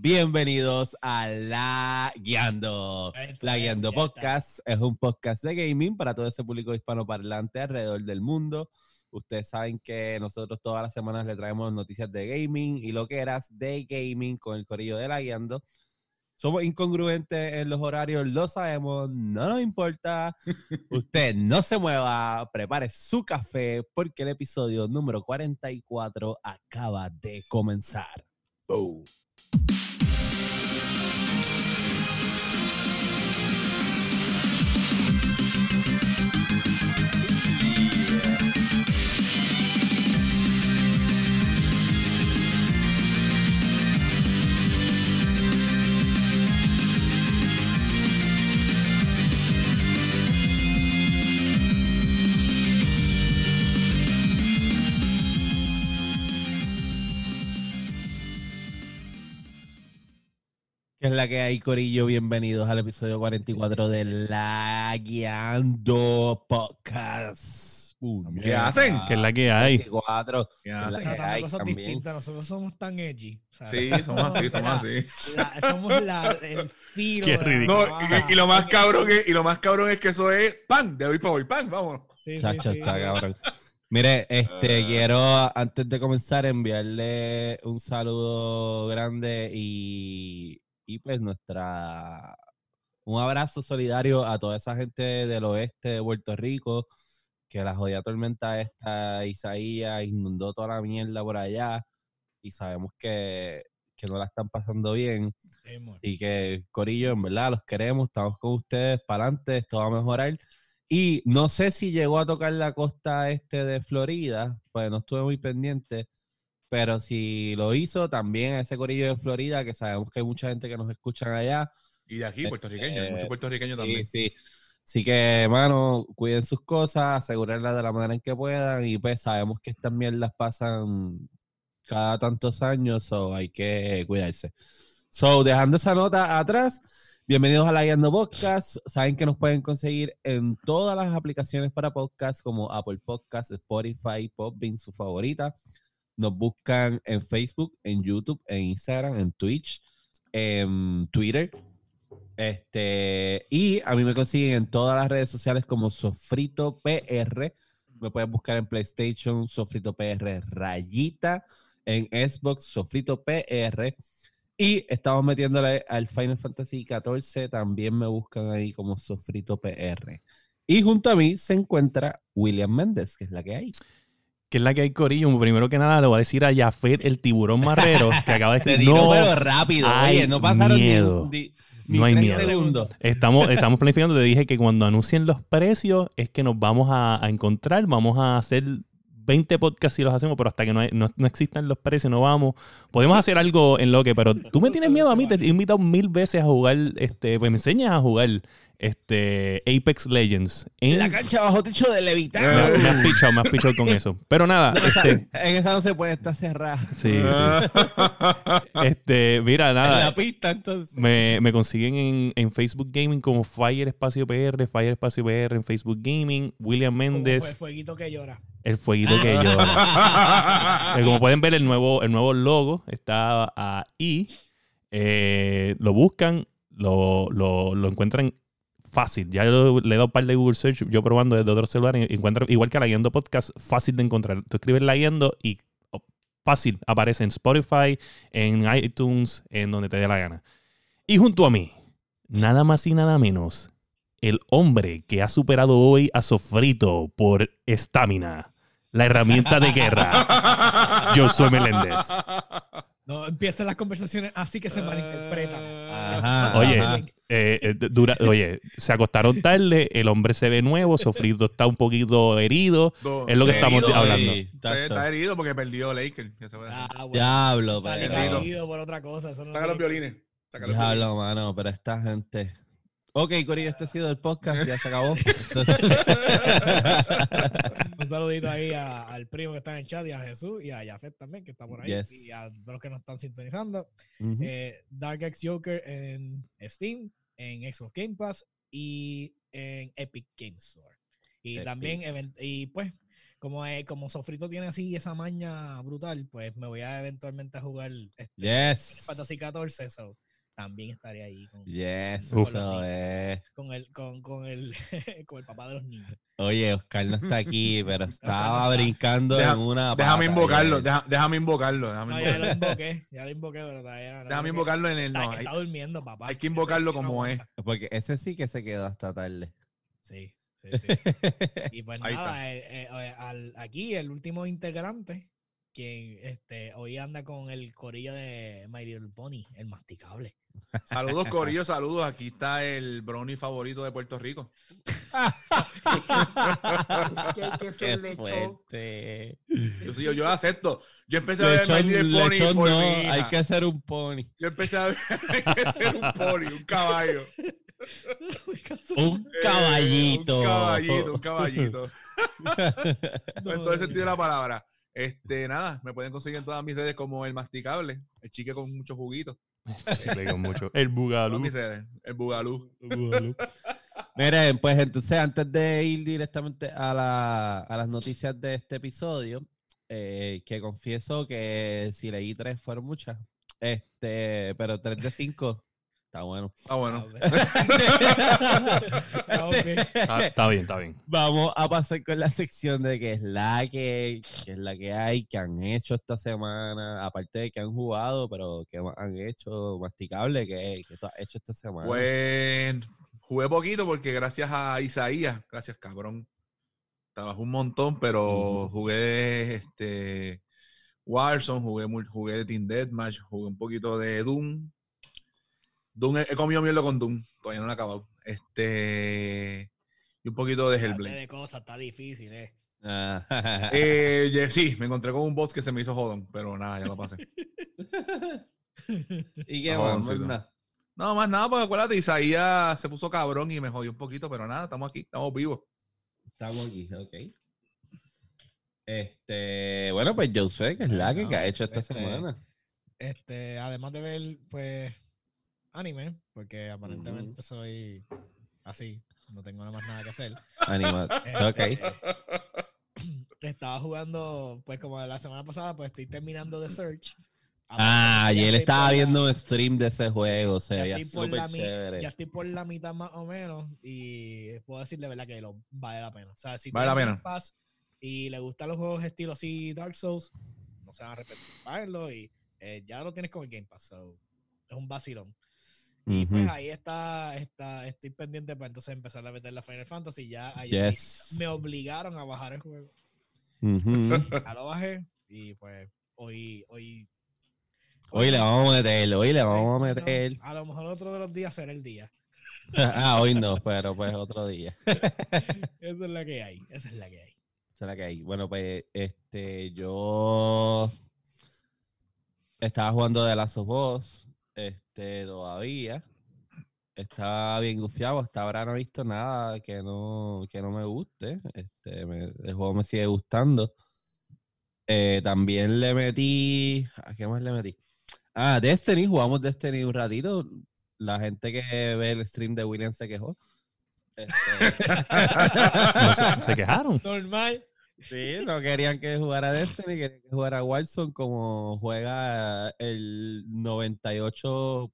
Bienvenidos a La Guiando. La Guiando Podcast es un podcast de gaming para todo ese público hispanoparlante alrededor del mundo. Ustedes saben que nosotros todas las semanas le traemos noticias de gaming y lo que eras de gaming con el corillo de La Guiando. Somos incongruentes en los horarios, lo sabemos, no nos importa. Usted no se mueva, prepare su café porque el episodio número 44 acaba de comenzar. Boom. ¿Qué es la que hay, Corillo? Bienvenidos al episodio 44 de La Guiando Podcast. ¿Qué hacen? ¿Qué es la que hay? 44. ¿Qué ¿Qué es hacen? la que hay cosas también? distintas. Nosotros somos tan edgy. ¿sabes? Sí, somos así, somos así. La- somos la, el filo. Qué ridículo. No, y, y lo más cabrón es, y lo más cabrón es que eso es pan, de hoy para hoy, pan, vamos. Sí, sí, Chacho, sí. está cabrón. Mire, este, Ah. quiero, antes de comenzar, enviarle un saludo grande y, y pues nuestra, un abrazo solidario a toda esa gente del oeste de Puerto Rico, que la jodida tormenta esta, Isaías, inundó toda la mierda por allá y sabemos que, que no la están pasando bien. Sí. Así que, Corillo, en verdad, los queremos, estamos con ustedes, para adelante, esto va a mejorar. Y no sé si llegó a tocar la costa este de Florida, pues no estuve muy pendiente, pero si lo hizo, también ese Corillo de Florida, que sabemos que hay mucha gente que nos escuchan allá. Y de aquí, puertorriqueño, hay Eh, mucho puertorriqueño Sí, también. sí. Así que, hermano, cuiden sus cosas, asegurarlas de la manera en que puedan. Y pues sabemos que estas mierdas pasan cada tantos años, o hay que cuidarse. So, dejando esa nota atrás, bienvenidos a la Guiando Podcast. Saben que nos pueden conseguir en todas las aplicaciones para podcast, como Apple Podcasts, Spotify, Podbean, su favorita. Nos buscan en Facebook, en YouTube, en Instagram, en Twitch, en Twitter. Este, y a mí me consiguen en todas las redes sociales como Sofrito PR. Me pueden buscar en PlayStation, Sofrito PR Rayita, en Xbox, Sofrito PR. Y estamos metiéndole al Final Fantasy XIV. También me buscan ahí como Sofrito PR. Y junto a mí se encuentra William Méndez, que es la que hay. ¿Qué es la que hay, Corillo? Primero que nada, le voy a decir a Jafet, el tiburón marrero, que acaba de Te escribir. digo, No, pero rápido. hay Oye, no pasaron miedo. ni, ni No hay 30 miedo. segundos. estamos, estamos planificando. Te dije que cuando anuncien los precios es que nos vamos a, a encontrar. Vamos a hacer 20 podcasts si los hacemos, pero hasta que no, hay- no, no existan los precios, no vamos. Podemos hacer algo en lo que, pero tú me tienes miedo a mí. Te he invitado mil veces a jugar, este, pues me enseñas a jugar este, Apex Legends. En, La cancha bajo techo de Levitar. me, me has pichado, me has pichado con eso. Pero nada, este, En esa no se puede estar cerrada. sí, sí. Este, mira, En nada. la pista, entonces. Me, me consiguen en, en Facebook Gaming como Fire Espacio PR, Fire Espacio PR en Facebook Gaming, William Como Méndez, fue fueguito que llora. el fueguito que llora. Eh, Como pueden ver, el nuevo, el nuevo logo está ahí. Eh, lo buscan, lo, lo, lo encuentran fácil. Ya lo- le he dado un par de Google Search, yo probando desde otro celular, y encuentran, igual que la Guiando Podcast, fácil de encontrar. Tú escribes la Guiando y oh, fácil, aparece en Spotify, en iTunes, en donde te dé la gana. Y junto a mí, nada más y nada menos, el hombre que ha superado hoy a Sofrito por estamina, la herramienta de guerra, Josué Meléndez. No empiezan las conversaciones así que se malinterpretan. Ajá. Oye, eh, eh, dura- oye, se acostaron tarde, el hombre se ve nuevo, Sofrito está un poquito herido. No, Es lo que estamos herido, hablando. Está, está herido porque perdió Laker. Ah, bueno. Diablo, Está pero. caído por otra cosa. Eso no Saca los tiene- violines. Saca los violines. Diablo, mano, pero esta gente. Ok, Corillo, este ha sido el podcast, ya se acabó. Un saludito ahí a- al primo que está en el chat y a Jesús y a Jafet también, que está por ahí. Yes. Y a todos los que nos están sintonizando. Eh, Dark X Joker en Steam, en Xbox Game Pass y en Epic Games Store. Y Epic. también, y pues, como, eh, como Sofrito tiene así esa maña brutal, pues me voy a eventualmente a jugar este, Yes. Fantasy 14, so también estaré ahí con, Yes, eso es. con el, con, con el, con el papá de los niños. Oye, Oscar no está aquí, pero estaba está. brincando Deja- en una. Déjame pata invocarlo, deja- déjame invocarlo. Déjame, No, ya lo invoqué, ya lo invoqué, pero todavía no. Déjame invocarlo en el. Está, No, que hay, está durmiendo, papá. hay que invocarlo sí no como aguanta. Porque ese sí que se quedó hasta tarde. Sí, sí, sí. Y pues Ahí nada, eh, eh, eh, al- aquí el último integrante, quien este, hoy anda con el corillo de My Little Pony, el masticable. Saludos, Corillo, saludos. Aquí está el brownie favorito de Puerto Rico. Qué fuerte. Yo, sí, yo, yo lo acepto. Yo empecé a ver Little Pony lechón por no, mi hay que hacer un pony. Yo empecé a ver hay que un pony, un caballo. Un Eh, caballito. un caballito, un caballito. No, en todo el sentido de la palabra. Este, nada, me pueden conseguir en todas mis redes como el masticable, el chique con muchos juguitos. Chicle con mucho. El bugalú. mis redes, el bugalú. Miren, pues entonces antes de ir directamente a, la- a las noticias de este episodio, eh, que confieso que si leí tres fueron muchas, este, pero tres de cinco está bueno. Ah, bueno. Ah, ok. Está, está bien, está bien. Vamos a pasar con la sección de qué es la que, qué es la que hay, que han hecho esta semana, aparte de que han jugado, pero que han hecho masticable, que, que tú has hecho esta semana. Pues jugué poquito porque gracias a Isaías, gracias cabrón. Trabajé un montón, pero jugué este Warzone, jugué, jugué Team Deathmatch, jugué un poquito de Doom. Doom he, comido mierda con Doom, todavía no lo he acabado. Este y un poquito de Hellblade. de cosas, está difícil, eh. Ah. Eh, sí, me encontré con un boss que se me hizo jodón, pero nada, ya lo pasé. ¿Y qué nada. No, más nada, porque acuérdate, Isaías se puso cabrón y me jodió un poquito, pero nada, estamos aquí, estamos vivos. Estamos aquí, ok. Este, bueno, pues yo sé que es la que, que ha hecho esta Este, semana. Este, además de ver, pues, anime, porque aparentemente soy así, no tengo nada más nada que hacer. Anima. Ok. Este, Estaba jugando, pues, como la semana pasada, pues estoy terminando de Search. Ah, y Ya él estaba viendo un stream de ese juego, se ya veía estoy, por la chévere. ya estoy por la mitad más o menos y puedo decir de verdad que lo, vale la pena. O sea, si Vale la pena. Game Pass y le gustan los juegos estilo así Dark Souls, no se van a arrepentir. Y eh, ya lo tienes con el Game Pass. so, es un vacilón. Y pues ahí está, está, estoy pendiente para entonces empezar a meter la Final Fantasy. Ya ayer Yes. me obligaron a bajar el juego. Ya lo bajé y pues hoy, hoy Hoy le vamos a meter, hoy le vamos a no, meter. a lo mejor otro de los días será el día. ah, hoy no, pero pues otro día. Esa es la que hay. Esa es la que hay. Esa es la que hay. Bueno, pues este, yo estaba jugando de Last of Us, este, todavía. Estaba bien gufiado, hasta ahora no he visto nada que no, que no me guste. Este, me- el juego me sigue gustando. Eh, también le metí. ¿A qué más le metí? Ah, Destiny, jugamos Destiny un ratito. La gente que ve el stream de William se quejó. Este, No, se, se quejaron. Normal. Sí, no querían que jugara Destiny, querían que jugara Warzone como juega el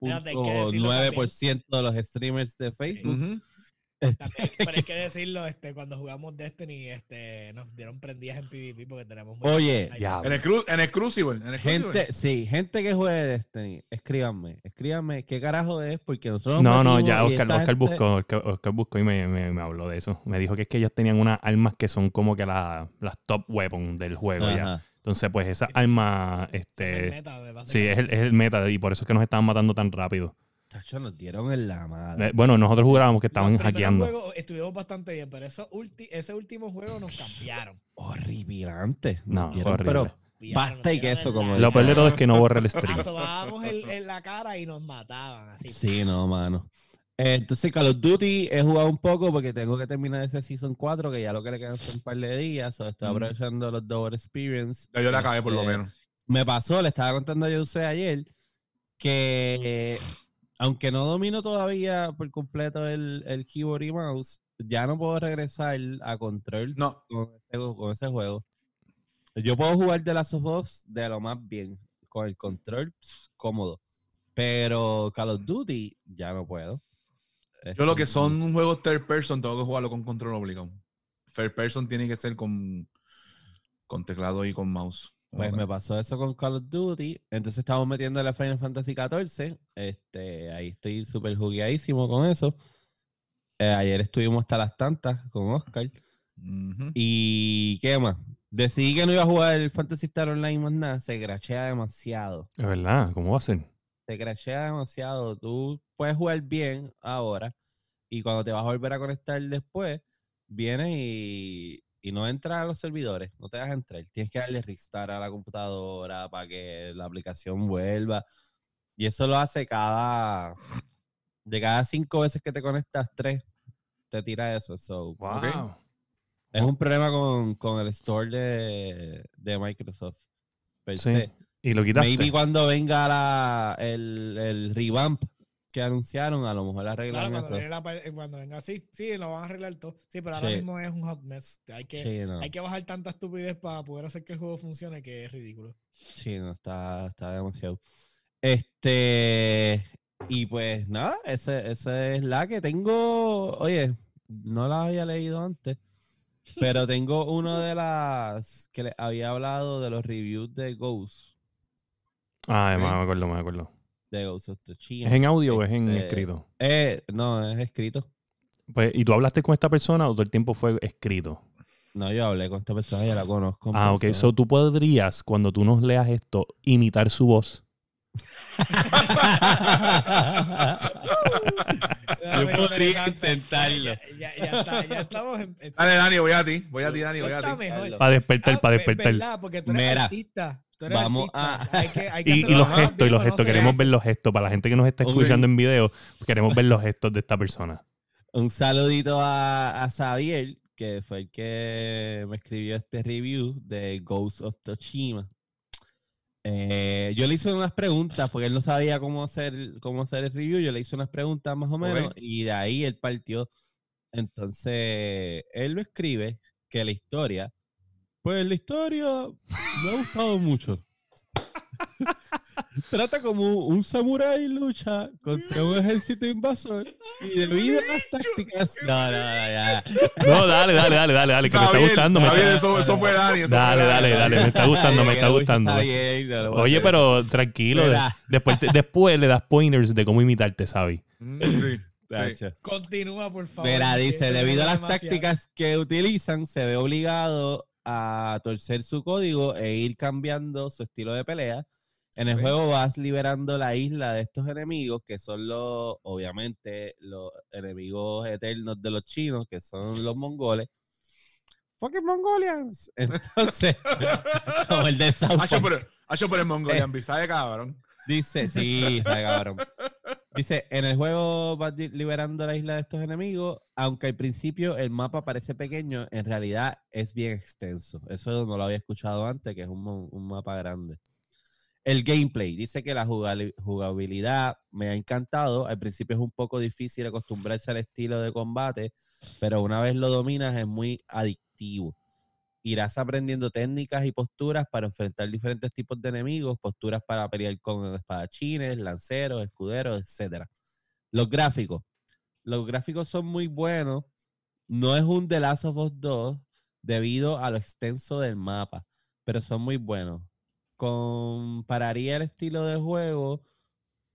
Espérate, hay que decirlo 98.9% de los streamers de Facebook. También, pero hay que decirlo, este, cuando jugamos Destiny, este, nos dieron prendidas en PvP porque tenemos muy Oye, ya, En el, cru- en el Crucible. En el Crucible. gente, sí, gente que juegue Destiny, escríbanme, escríbanme qué carajo es, porque nosotros No, no, ya Oscar, Oscar gente- buscó, Oscar, Oscar buscó y me, me- me habló de eso. Me dijo que es que ellos tenían unas armas que son como que la- las top weapons del juego ya. Entonces, pues esas armas, el este, meta, de sí, es el, es el meta y por eso es que nos estaban matando tan rápido. Chacho, nos dieron en la madre. Eh, Bueno, nosotros jugábamos que estaban hackeando. estuvimos bastante bien, pero eso ulti- ese último juego nos cambiaron. Horripilante. No, dieron, horrible. pero Basta y queso, como Lo peor de todo es que no borré el stream. Asomábamos en la cara y nos mataban así. Sí, no, mano. Eh, entonces, Call of Duty he jugado un poco porque tengo que terminar ese Season 4, que ya lo que le quedan son un par de días. o estoy Ujú. aprovechando los Double Experience. Yo la acabé por lo Este, menos. Me pasó, le estaba contando a Jose ayer, que aunque no domino todavía por completo el, el keyboard y mouse, ya no puedo regresar a control No, con, ese, con ese juego. Yo puedo jugar de las of Us de lo más bien, con el control pss, cómodo. Pero Call of Duty ya no puedo. yo lo que Este, son juegos third person tengo que jugarlo con control obligado. Third person tiene que ser con, con teclado y con mouse. Pues me pasó eso con Call of Duty. Entonces estamos metiendo la Final Fantasy XIV. Este, ahí estoy súper jugueadísimo con eso. Eh, ayer estuvimos hasta las tantas con Oscar. ¿Y qué más? Decidí que no iba a jugar el Fantasy Star Online más nada. Se crashea demasiado. Es verdad, ¿cómo va a ser? Se crashea demasiado. Tú puedes jugar bien ahora. Y cuando te vas a volver a conectar después, vienes y, y no entras a los servidores. No te dejas entrar. Tienes que darle restart a la computadora para que la aplicación vuelva. Y eso lo hace cada. De cada cinco veces que te conectas, tres te tira eso. So, Wow. es un problema con, con el store de, de Microsoft. per Sí. se. Y lo quitaste. Maybe cuando venga la, el, el revamp que anunciaron, a lo mejor arreglan Claro, cuando, eso. venga cuando venga así, sí, lo van a arreglar todo. Sí, pero ahora Sí. mismo es un hot mess. Hay que, Sí, no. hay que bajar tanta estupidez para poder hacer que el juego funcione que es ridículo. Sí, no, está, está demasiado. Este, y pues nada, ese, esa es la que tengo. Oye, no la había leído antes, pero tengo una de las que les había hablado de los reviews de Ghost, Ah, me acuerdo, me acuerdo. De Ghost of Tsushima. ¿Es en audio o es en Este, escrito? Eh, no, es escrito. Pues, ¿Y tú hablaste con esta persona o todo el tiempo fue escrito? No, yo hablé con esta persona, ya la conozco. Ah, ok. persona. So tú podrías, cuando tú nos leas esto, imitar su voz. Yo podría intentarlo. Ya, ya, ya está, ya estamos en. Dale, Dani, voy a ti. Voy a ti, Dani, voy a está ti. mejor. Para despertar, Ah, para ve- despertar. verdad, porque tú eres Mira, artista. Tú eres vamos artista. a- Hay que- hay que Y, los gestos, y los no gestos. Queremos ver los gestos. Para la gente que nos está escuchando en video, queremos ver los gestos de esta persona. Un saludito a, a Xavier, que fue el que me escribió este review de Ghost of Tsushima. Eh, yo le hice unas preguntas porque él no sabía cómo hacer, cómo hacer el review. Yo le hice unas preguntas más o menos y de ahí él partió. Entonces, él lo escribe que la historia, pues la historia me ha gustado mucho. Trata como un samurái lucha contra un ejército invasor y debido a las tácticas. No, no, no, ya. No, dale, dale, dale, dale, dale, que me está gustando. me está- eso, eso fue Dani. eso Dale, fue dale, Dani. dale, me está gustando, me está gustando. Oye, pero tranquilo. después, te- después le das pointers de cómo imitarte, Sabi. Mm, Sí. Continúa, por favor. Mira, dice, debido a las demasiado. tácticas que utilizan, se ve obligado a torcer su código e ir cambiando su estilo de pelea. En el juego vas liberando la isla de estos enemigos, que son los, obviamente, los enemigos eternos de los chinos, que son los mongoles. Fucking Mongolians. Entonces, como el de South Park. hacho, pero el Mongolian Beast, ¿sabe, cabrón? Dice, sí, está cabrón. Dice, en el juego vas liberando la isla de estos enemigos, aunque al principio el mapa parece pequeño, en realidad es bien extenso. Eso no lo había escuchado antes, que es un, un mapa grande. El gameplay, dice que la jugabilidad me ha encantado. Al principio es un poco difícil acostumbrarse al estilo de combate, pero una vez lo dominas es muy adictivo. Irás aprendiendo técnicas y posturas para enfrentar diferentes tipos de enemigos, posturas para pelear con espadachines, lanceros, escuderos, etcétera. Los gráficos. Los gráficos son muy buenos. No es un The Last of Us 2 debido a lo extenso del mapa, pero son muy buenos. Compararía el estilo de juego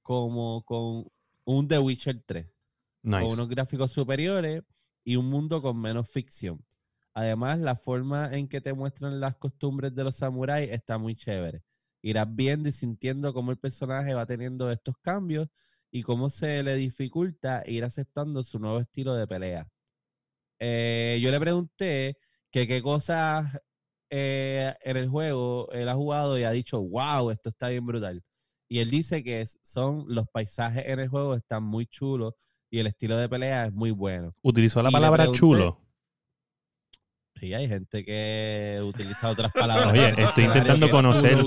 como con un The Witcher 3 con unos gráficos superiores y un mundo con menos ficción. Además, la forma en que te muestran las costumbres de los samuráis está muy chévere. Irás viendo y sintiendo cómo el personaje va teniendo estos cambios y cómo se le dificulta ir aceptando su nuevo estilo de pelea. Eh, yo le pregunté que qué cosas eh, en el juego él ha jugado y ha dicho, wow, esto está bien brutal. Y él dice que son los paisajes en el juego están muy chulos y el estilo de pelea es muy bueno. Utilizó la y palabra pregunté- chulo. Sí, hay gente que utiliza otras palabras. Oye, que estoy intentando que conocer-.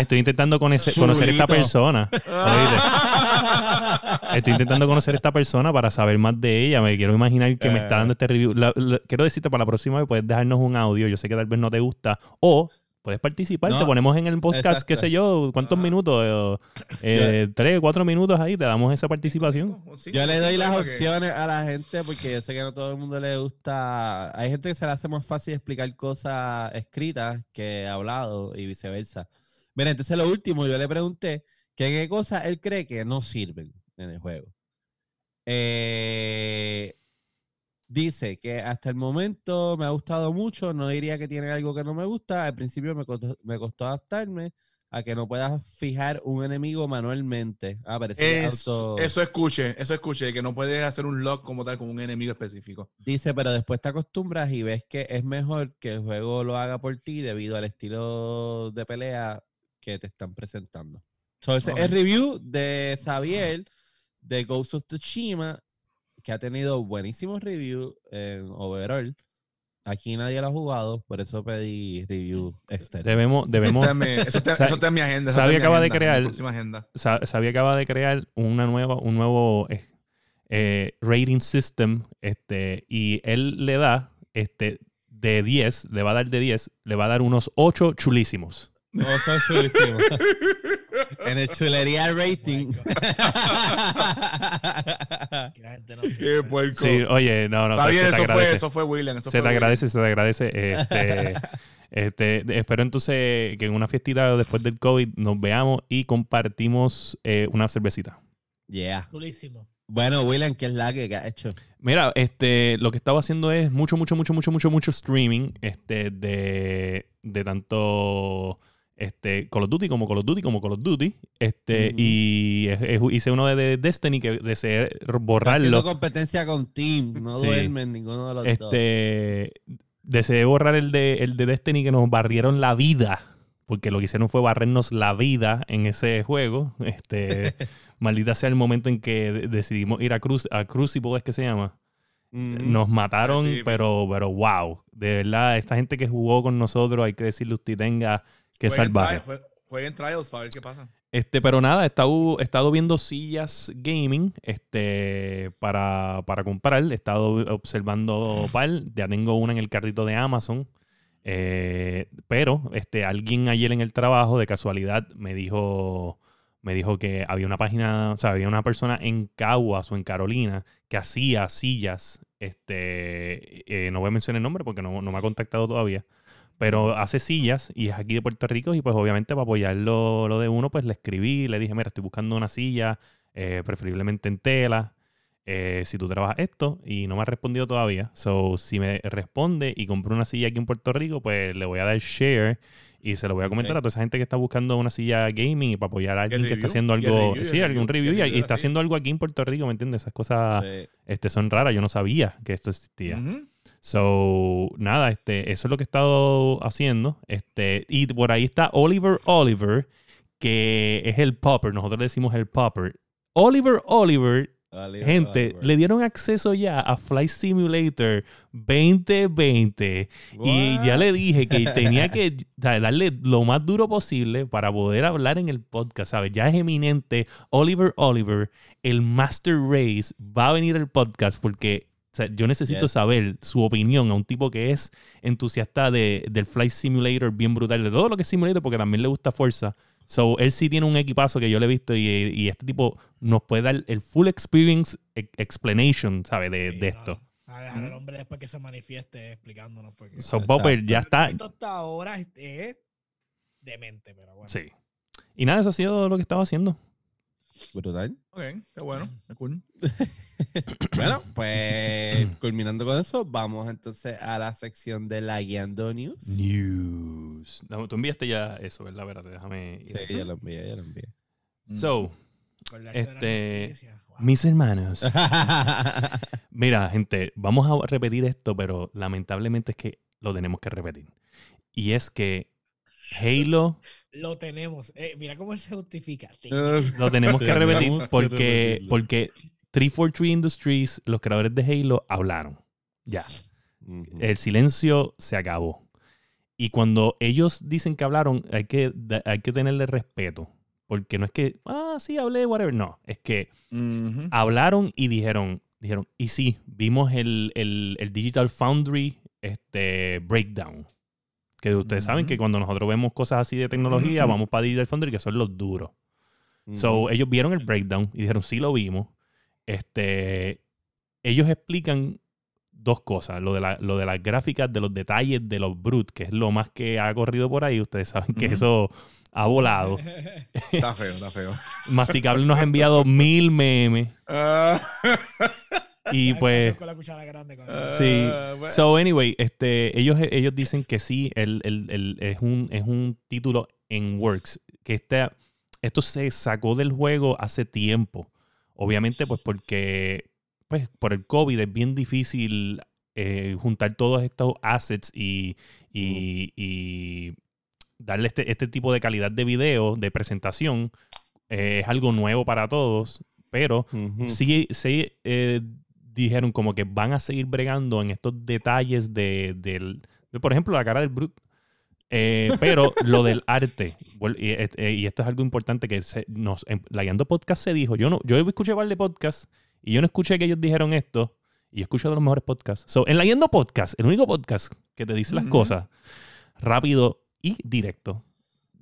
Estoy intentando conocer, conocer a esta persona. Estoy intentando conocer a esta persona para saber más de ella. Me quiero imaginar que me está dando este review. La- la- quiero decirte para la próxima vez puedes dejarnos un audio. Yo sé que tal vez no te gusta. O puedes participar. No, te ponemos en el podcast, exacto. qué sé yo, cuántos minutos. Eh, eh, tres, cuatro minutos ahí. Te damos esa participación. Yo le doy las opciones a la gente porque yo sé que no todo el mundo le gusta. Hay gente que se le hace más fácil explicar cosas escritas que hablado y viceversa. Mira, entonces lo último, yo le pregunté que qué cosas él cree que no sirven en el juego. Eh, dice que hasta el momento me ha gustado mucho, no diría que tiene algo que no me gusta. Al principio me costó, me costó adaptarme a que no puedas fijar un enemigo manualmente. Ah, parece Es- auto- Eso escuche, eso escuche, que no puedes hacer un lock como tal con un enemigo específico. Dice, pero después te acostumbras y ves que es mejor que el juego lo haga por ti debido al estilo de pelea que te están presentando. So, ese es el review de Xavier de Ghost of Tsushima, que ha tenido buenísimos reviews en overall. Aquí nadie lo ha jugado, por eso pedí review externo. Debemos, debemos, Eso está, Sa- eso está en mi agenda. mi acaba de agenda, crear- próxima agenda. Sa- Sabi acaba de crear una nueva, un nuevo eh, eh, rating system este, y él le da este, de 10, le va a dar de 10, le va a dar unos 8 chulísimos. No, son chulísimos. en el chulería rating. Qué puerco. Sí, oye, no, no, Está bien, eso fue, eso fue William. Eso se fue te William. agradece, se te agradece. Este, este, espero entonces que en una fiestita después del COVID nos veamos y compartimos eh, una cervecita. yeah. Chulísimo. Bueno, William, ¿qué es la que ha hecho? Mira, este, lo que estaba haciendo es mucho, mucho, mucho, mucho, mucho, mucho streaming este, de, de tanto este, Call of Duty como Call of Duty como Call of Duty. Este. Y hice uno de Destiny que deseé Haciendo borrarlo. competencia con Team, no Sí. duermen ninguno de los dos. Este, deseé borrar el de, el de Destiny que nos barrieron la vida. Porque lo que hicieron fue barrernos la vida en ese juego. Este, maldita sea el momento en que de- decidimos ir a, Cruz, a Crucible, es que se llama. Nos mataron, sí. pero, pero wow. De verdad, esta gente que jugó con nosotros, hay que decirle usted tenga que Jueguen salvaje. tri- jue- Jueguen trials para ver qué pasa. Este, pero nada, he estado, he estado viendo sillas gaming este, para, para comprar. He estado observando par. Ya tengo una en el carrito de Amazon. Eh, pero este, alguien ayer en el trabajo, de casualidad, me dijo, me dijo que había una página, o sea, había una persona en Caguas o en Carolina que hacía sillas. Este, eh, no voy a mencionar el nombre porque no, no me ha contactado todavía pero hace sillas y es aquí de Puerto Rico y pues obviamente para apoyar lo, lo de uno pues le escribí, le dije, mira, estoy buscando una silla, eh, preferiblemente en tela, eh, si tú trabajas esto y no me ha respondido todavía, so si me responde y compro una silla aquí en Puerto Rico pues le voy a dar share y se lo voy a comentar a toda esa gente que está buscando una silla gaming y para apoyar a alguien que está haciendo algo, review, sí, algún review, review y está haciendo algo aquí en Puerto Rico, ¿me entiendes? Esas cosas Sí. este, son raras, yo no sabía que esto existía. So, nada, este, eso es lo que he estado haciendo. Este, y por ahí está Oliver Oliver, que es el popper. Nosotros le decimos el popper. Oliver Oliver, Oliver, gente, Oliver. le dieron acceso ya a Flight Simulator 2020. Y ya le dije que tenía que darle lo más duro posible para poder hablar en el podcast, ¿sabes? Ya es eminente. Oliver Oliver, el Master Race, va a venir al podcast porque o sea, yo necesito Yes. saber su opinión a un tipo que es entusiasta de, del Flight Simulator bien brutal, de todo lo que es Simulator, porque también le gusta Forza. So, él sí tiene un equipazo que yo le he visto y, y este tipo nos puede dar el full experience e- explanation, ¿sabes? De, Sí, de esto. A dejar al Ujú. hombre después que se manifieste explicándonos. Porque So. Popper ya está. Esto hasta ahora es, es demente, pero bueno. Sí. Y nada, eso ha sido lo que estaba haciendo. Brutal. Ok, qué bueno. Qué cool. Bueno, pues culminando con eso, vamos entonces a la sección de la Guiando News. News. No, tú enviaste ya eso, ¿verdad? Espérate, déjame. ir Sí, ya lo envié, ya lo envié. So, de las Este. Wow. mis hermanos. Mira, gente, vamos a repetir esto, pero lamentablemente es que lo tenemos que repetir. Y es que Halo Lo tenemos. Eh, mira cómo él se justifica. lo tenemos que repetir que porque, porque 343 Industries, los creadores de Halo, hablaron. Ya. El silencio se acabó. Y cuando ellos dicen que hablaron, hay que, hay que tenerle respeto. porque no es que, ah, sí, hablé, whatever. No, es que hablaron y dijeron, dijeron, y sí, vimos el, el- el Digital Foundry este, breakdown. Que ustedes saben que cuando nosotros vemos cosas así de tecnología, vamos para Digital Foundry, que son los duros. So, ellos vieron el breakdown y dijeron, sí lo vimos. Este, ellos explican dos cosas. Lo de, la- lo de las gráficas, de los detalles, de los brut, que es lo más que ha corrido por ahí. Ustedes saben que eso ha volado. Está feo, está feo. Masticable nos ha enviado mil memes. Y pues... Con la cuchara grande. con- Sí. ah, bueno. So, anyway, este, ellos, ellos dicen que sí, el, el- el- es, un, es un título en Works. Que este, esto se sacó del juego hace tiempo. Obviamente, pues porque pues, por el COVID es bien difícil eh, juntar todos estos assets y, y- y darle este, este tipo de calidad de video, de presentación. Eh, es algo nuevo para todos, pero sí, sí eh, dijeron como que van a seguir bregando en estos detalles de, del, de, por ejemplo, la cara del Brute. Eh, pero lo del arte, y, eh, y esto es algo importante que se- nos, en la Guiando Podcast se dijo, yo no, yo escuché par de podcasts y yo no escuché que ellos dijeron esto y yo escuché de los mejores podcasts. So, en la Guiando Podcast, el único podcast que te dice las cosas rápido y directo,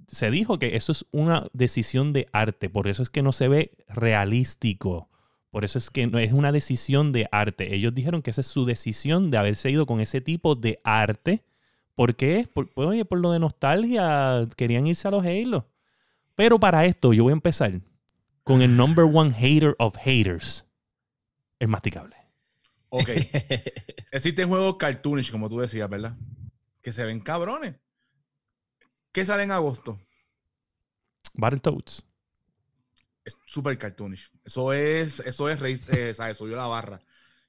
se dijo que eso es una decisión de arte, por eso es que no se ve realístico. Por eso es que no es una decisión de arte. Ellos dijeron que esa es su decisión de haberse ido con ese tipo de arte. ¿Por qué? Por, pues, oye, por lo de nostalgia. Querían irse a los Halo. Pero para esto yo voy a empezar con el number one hater of haters. El masticable. Ok. Existen juegos cartoonish, como tú decías, ¿verdad? Que se ven cabrones. ¿Qué sale en agosto? Battletoads. Es super cartoonish. Eso es, eso es, eh, ¿sabes? Subió la barra.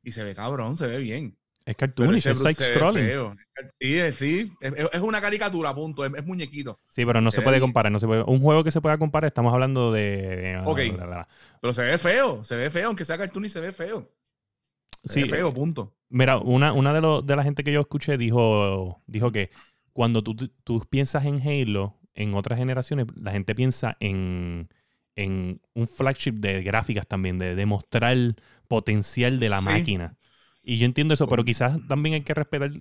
Y se ve cabrón, se ve bien. Es cartoonish, es Brute side se ve scrolling. feo. Sí, sí. Es, es una caricatura, punto. Es, es muñequito. Sí, pero no Se puede comparar. No se puede, un juego que se pueda comparar, estamos hablando de. Ok. Pero se ve feo. Se ve feo. Aunque sea cartoonish, se ve feo. Se Sí, ve feo, punto. Mira, una, una de, los- de la gente que yo escuché dijo, dijo que cuando tú, tú piensas en Halo, en otras generaciones, la gente piensa en, en un flagship de gráficas también, de demostrar potencial de la Sí. máquina. Y yo entiendo eso, pero quizás también hay que respetar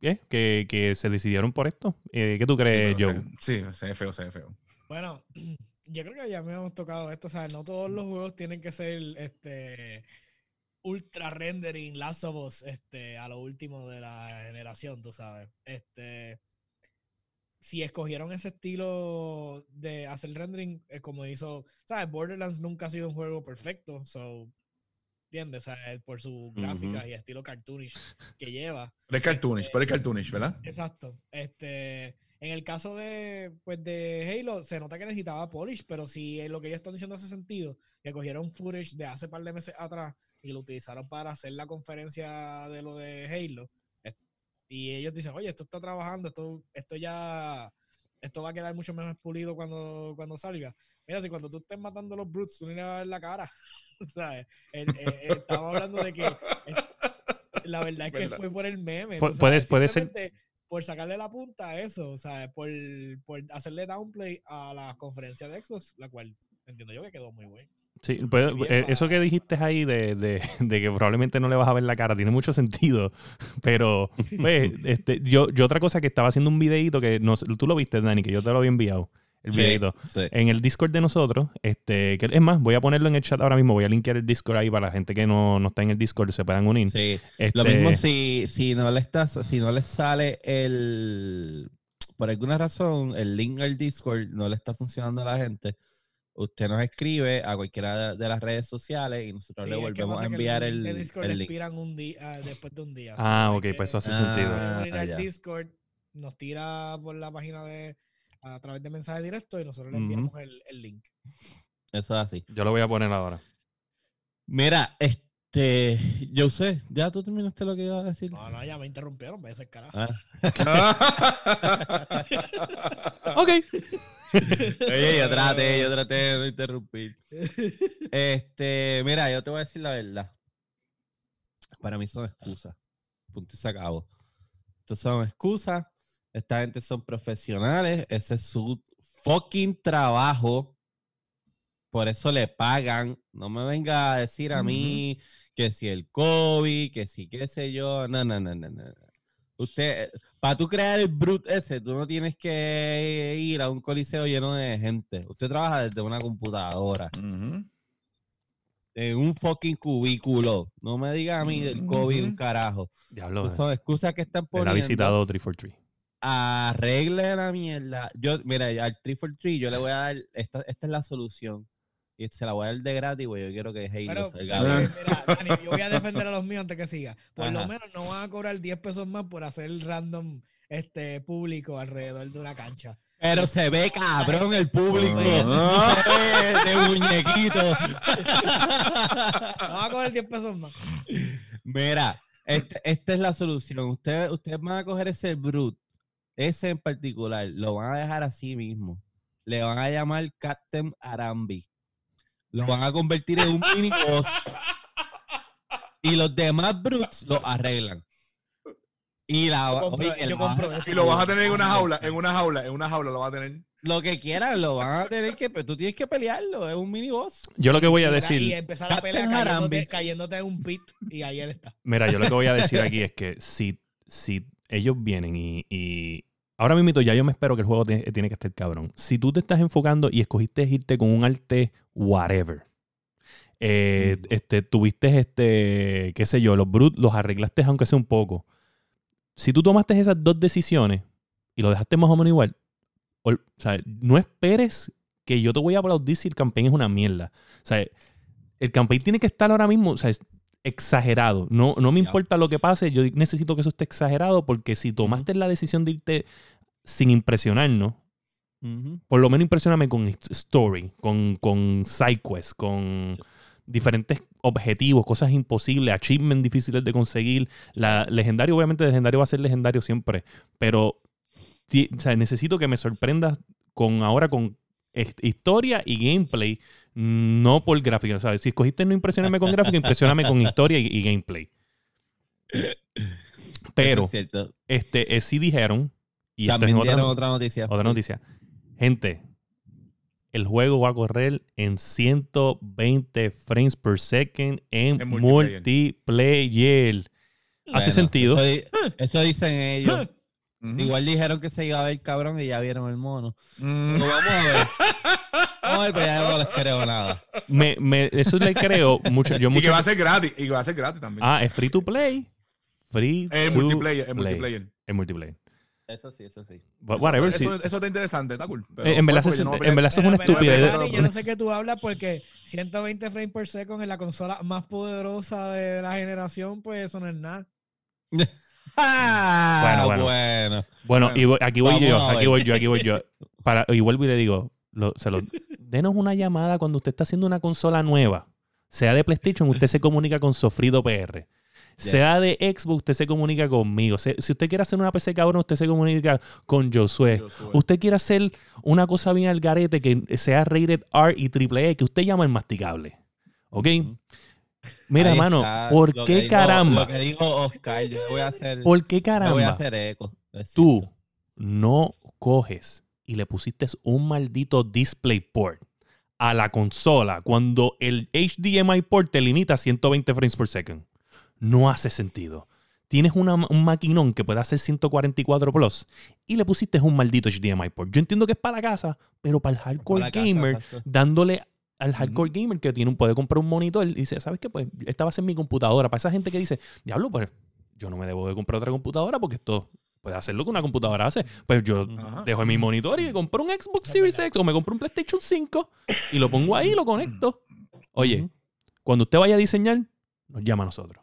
¿qué? Que, que se decidieron por esto. Eh, ¿Qué tú crees, Pero Joe? Sí, se ve feo, se ve feo. Bueno, yo creo que ya me hemos tocado esto, o sea, no todos los juegos tienen que ser este ultra rendering Last of Us, este, a lo último de la generación, tú sabes. Este si escogieron ese estilo de hacer rendering, eh, como hizo, ¿sabes? Borderlands nunca ha sido un juego perfecto, so ¿entiendes? Sea, por su gráfica y estilo cartoonish que lleva. Pero es cartoonish, pero es cartoonish, ¿verdad? Exacto. Este, en el caso de, pues, de Halo, se nota que necesitaba polish, pero si eh, lo que ellos están diciendo hace sentido, que cogieron footage de hace par de meses atrás y lo utilizaron para hacer la conferencia de lo de Halo, y ellos dicen, oye, esto está trabajando, esto, esto ya, esto va a quedar mucho menos pulido cuando, cuando salga. Mira, si cuando tú estés matando a los brutes, tú no le vas a ver la cara. ¿Sabes? El- el- el- estamos hablando de que la verdad es que Verdad. fue por el meme. Pu- tú puede- sabes, puede ser- Por sacarle la punta a eso, o sea, por, por hacerle downplay a la conferencia de Xbox, la cual entiendo yo que quedó muy buena. Sí, pues, eh, eso que dijiste ahí de, de- de que probablemente no le vas a ver la cara tiene mucho sentido. Pero, pues, este, yo, yo otra cosa que estaba haciendo un videito que no, tú lo viste, Dani, que yo te lo había enviado. El Sí, videito. sí. En el Discord de nosotros, este, que es más, voy a ponerlo en el chat ahora mismo, voy a linkear el Discord ahí para la gente que no, no está en el Discord se puedan unir. Sí. Este, Lo mismo si, si no le estás, si no le sale el por alguna razón el link al Discord no le está funcionando a la gente, usted nos escribe a cualquiera de, las redes sociales y nosotros Sí, le volvemos a que enviar el, Discord el le link. expiran un día, ah, después de un día. Ah, ok, pues eso hace Ah, sentido. ya. Discord, nos tira por la página de a través de mensaje directo y nosotros le enviamos el, el link. Eso es así. Yo lo voy a poner ahora. Mira, este, yo sé, ya tú terminaste lo que iba a decir. No, no, ya me interrumpieron, a ser carajo. Ah. Ok. Oye, yo traté, yo traté de no interrumpir. Este, mira, yo te voy a decir la verdad. Para mí son excusas. Punto y se acabó. Estos son excusas. Esta gente son profesionales. Ese es su fucking trabajo. por eso le pagan. No me venga a decir a mí que si el COVID, que si qué sé yo. No, no, no, no, no. Usted, para tú crear el brute ese, tú no tienes que ir a un coliseo lleno de gente. Usted trabaja desde una computadora, en un fucking cubículo. No me diga a mí del COVID un carajo. Diablo, Esas son excusas que están él ha poniendo. visitado 343. Arregle la mierda. Yo, mira, al 3 for 3 yo le voy a dar, esta, esta es la solución. Y se la voy a dar de gratis, güey. Yo quiero que Halo Pero, salga. bien. mira, Dani, yo voy a defender a los míos antes que siga. Por lo Ajá. menos no van a cobrar 10 pesos más por hacer el random este público alrededor de una cancha. Pero se ve cabrón el público. Ah. Se ve de muñequito. No van a cobrar 10 pesos más. Mira, este- esta es la solución. Ustedes ustedes van a coger ese brute, ese en particular, lo van a dejar así mismo. Le van a llamar Captain Arambi. Lo van a convertir en un mini boss. Y los demás brutes lo arreglan. Y la Yo compro- oye, yo eso. Y lo vas a tener en una jaula, en una jaula, en una jaula lo vas a tener. Lo que quieran, lo van a tener que. Pero tú tienes que pelearlo, es un mini boss. Yo lo que voy a Y decir, empezar la pelea cayéndote, cayéndote en un pit y ahí él está. mira, yo lo que voy a decir aquí es que si, si ellos vienen y, y- ahora mismo ya yo me espero que el juego tiene, tiene que estar cabrón. Si tú te estás enfocando y escogiste irte con un arte whatever, eh, Mm. este, tuviste este, qué sé yo, los brut los arreglaste aunque sea un poco. Si tú tomaste esas dos decisiones y lo dejaste más o menos igual, o sea, no esperes que yo te voy a aplaudir si el campaign es una mierda. O sea, el campaign tiene que estar ahora mismo, o sea, exagerado. No, no me importa lo que pase, yo necesito que eso esté exagerado porque si tomaste la decisión de irte sin impresionarnos, por lo menos impresioname con story, con, con side quest, con diferentes objetivos, cosas imposibles, achievements difíciles de conseguir. La legendario, obviamente, legendario va a ser legendario siempre, pero ti- o sea, necesito que me sorprendas con ahora con historia y gameplay, no por gráfica. O sea, si escogiste no impresionarme con gráfica, impresioname con historia y, y gameplay. Pero es cierto. este, eh, sí dijeron, y esto es También otra, dieron otra noticia. otra Sí. noticia. Gente, el juego va a correr en 120 frames per second en, En multiplayer. multiplayer. Hace Bueno, sentido. Eso dicen ellos. Igual dijeron que se iba a ver cabrón y ya vieron el mono. Mm. Lo vamos a ver. Vamos a ver, pero ya no les creo nada. Me, me- eso le creo mucho. Yo Y mucho que va a ser gratis. Y que va a ser gratis también. ah, es free to play. Free es to multiplayer, es play. multiplayer. Es multiplayer. Eso sí, eso sí. Whatever. eso, sí. eso, eso está interesante, está cool. Pero, Eh, en verdad, pues, eso- porque yo no es una estupidez. Yo no sé qué tú hablas porque 120 frames per second en la consola más poderosa de la generación, pues eso no es nada. Ah, Bueno, bueno. Bueno, Bueno, y voy- aquí voy yo, aquí voy yo, aquí voy yo. Para, y vuelvo y le digo, lo- se lo- denos una llamada cuando usted está haciendo una consola nueva. Sea de PlayStation, usted se comunica con Sofrido PR. Sea de Xbox, usted se comunica conmigo. Si usted quiere hacer una PC cabrón, usted se comunica con Josué. Usted quiere hacer una cosa bien al garete que sea rated R y AAA, que usted llama el masticable. ¿Ok? Mira, Ahí está ¿por qué dijo- caramba? Lo que dijo Oscar, yo voy a hacer, ¿Por qué yo voy a caramba? hacer eco. Tú no coges y le pusiste un maldito DisplayPort a la consola cuando el HDMI port te limita a 120 frames per second. No hace sentido. Tienes una- un maquinón que puede hacer 144 plus y le pusiste un maldito HDMI port. Yo entiendo que es para la casa, pero para el hardcore Para la casa, gamer, exacto. dándole al hardcore gamer que tiene un, puede comprar un monitor y dice, ¿sabes qué? Pues esta va a ser mi computadora. Para esa gente que dice, diablo, pues yo no me debo de comprar otra computadora porque esto puede hacer lo que una computadora hace. Pues yo Ajá. dejo mi monitor y me compro un Xbox Series X o me compro un PlayStation 5 y lo pongo ahí y lo conecto. Oye, cuando usted vaya a diseñar, nos llama a nosotros.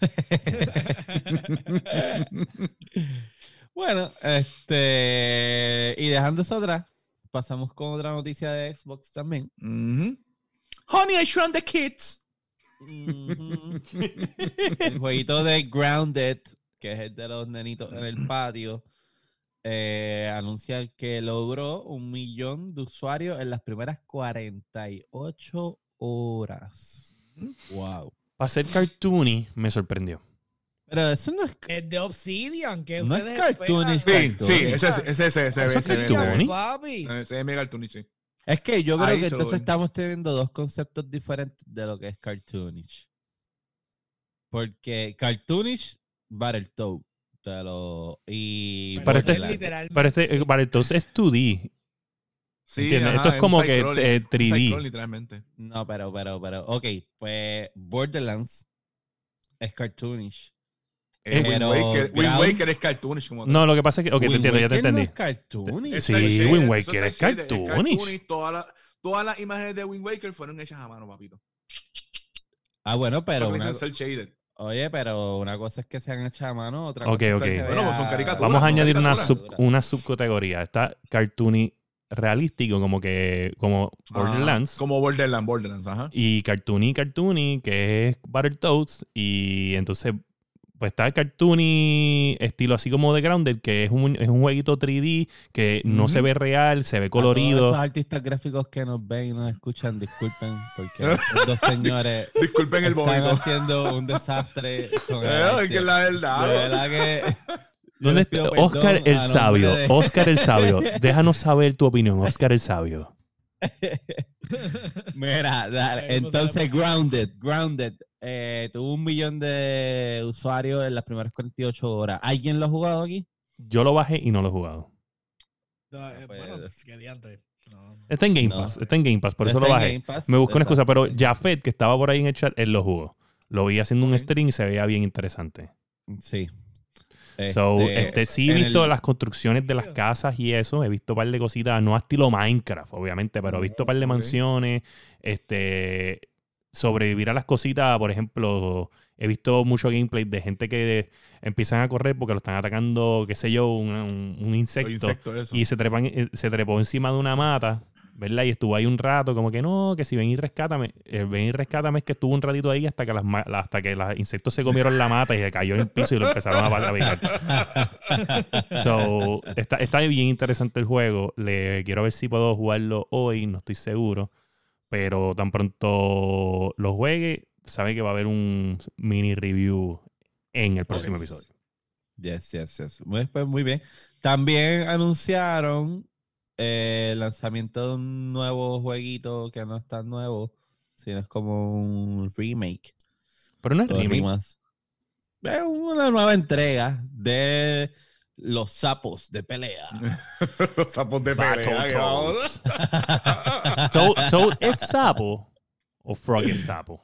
bueno, este. Y dejando eso atrás, pasamos con otra noticia de Xbox también. Honey, I shrunk the kids. El jueguito de Grounded, que es el de los nenitos en el patio, eh, anuncia que logró un millón de usuarios en las primeras 48 horas. Wow. Para ser cartoony, me sorprendió. Pero eso no es. Es de Obsidian, que No es cartoonish. Sí, sí, ese, ese, ese, ese, Eso ese, es ese, cartoony. ese, Papi. ese es mega cartoony, sí. Es que yo creo Ahí que entonces doy. estamos teniendo dos conceptos diferentes de lo que es cartoonish. Porque cartoonish, Battletoad. Te lo, y Parece- Parece, eh, para entonces es 2D. Sí, Esto es como que, side-scrolling, eh, un 3D. side-scrolling, literalmente. No, pero, pero, pero. Ok, pues Borderlands es cartoonish. Eh, Wind, Waker, Wind Ground- Waker es cartoonish como. No, lo que pasa es que. Ok, te Wind entiendo, ya te Waker no entendí. es cartoonish. Sí, Wind eso Waker es cartoonish. Todas las- todas las imágenes de Wind Waker fueron hechas a mano, papito. Ah, bueno, pero. Una- oye, pero una cosa es que sean hechas a mano, otra Ok, cosa es ok. que se Bueno, pues son caricaturas. Vamos a son añadir una, sub- una subcategoría. Está cartoony realístico, como que. Como Borderlands. Ajá, como Borderlands, Borderlands, ajá. Y cartoony, cartoony, que es Battletoads. Y entonces, pues está el cartoony estilo así como de Grounded, que es un, es un jueguito 3D que no se ve real, se ve A todos colorido. esos artistas gráficos que nos ven y nos escuchan, disculpen, porque dos señores Disculpen el están vómito. haciendo un desastre con el Eh, es arte. que es la De verdad. verdad que. ¿Dónde está? perdón Oscar el a Sabio. de- Oscar el Sabio. Déjanos saber tu opinión, Oscar el Sabio. Mira, dale, entonces. Grounded, Grounded, eh, tuvo un millón de usuarios en las primeras 48 horas. ¿Alguien lo ha jugado aquí? Yo lo bajé y no lo he jugado. No, eh, pues, bueno, pues, qué diantre. No, no. Está en Game No. Pass. Está en Game Pass, por eso lo bajé. Pass, Me busco una excusa, pero. Jafet, que estaba por ahí en el chat, él lo jugó. Lo vi haciendo un stream y se veía bien interesante. Sí. So, Este, este, sí he visto el- las construcciones de las casas y eso. He visto un par de cositas, no a estilo Minecraft, obviamente, pero he visto un par de mansiones. Este, sobrevivir a las cositas, por ejemplo, he visto mucho gameplay de gente que empiezan a correr porque lo están atacando, qué sé yo, un, un- insecto. insectos, eso. Y se, trepan, eh, se trepó encima de una mata, ¿verdad? Y estuvo ahí un rato, como que no, que si ven y rescátame. El ven y rescátame es que estuvo un ratito ahí hasta que las hasta que los insectos se comieron la mata y se cayó en el piso y lo empezaron a, a picar. So, está, está bien interesante el juego. Le quiero ver si puedo jugarlo hoy, no estoy seguro. Pero tan pronto lo juegue, sabe que va a haber un mini review en el próximo Yes. episodio. Yes, yes, yes. Muy, pues, muy bien. También anunciaron eh, el lanzamiento de un nuevo jueguito que no es tan nuevo, sino es como un remake. Pero no es remake. Es una nueva entrega de los sapos de pelea. Los sapos de pelea. Toad, Toad es sapo o Frog es sapo.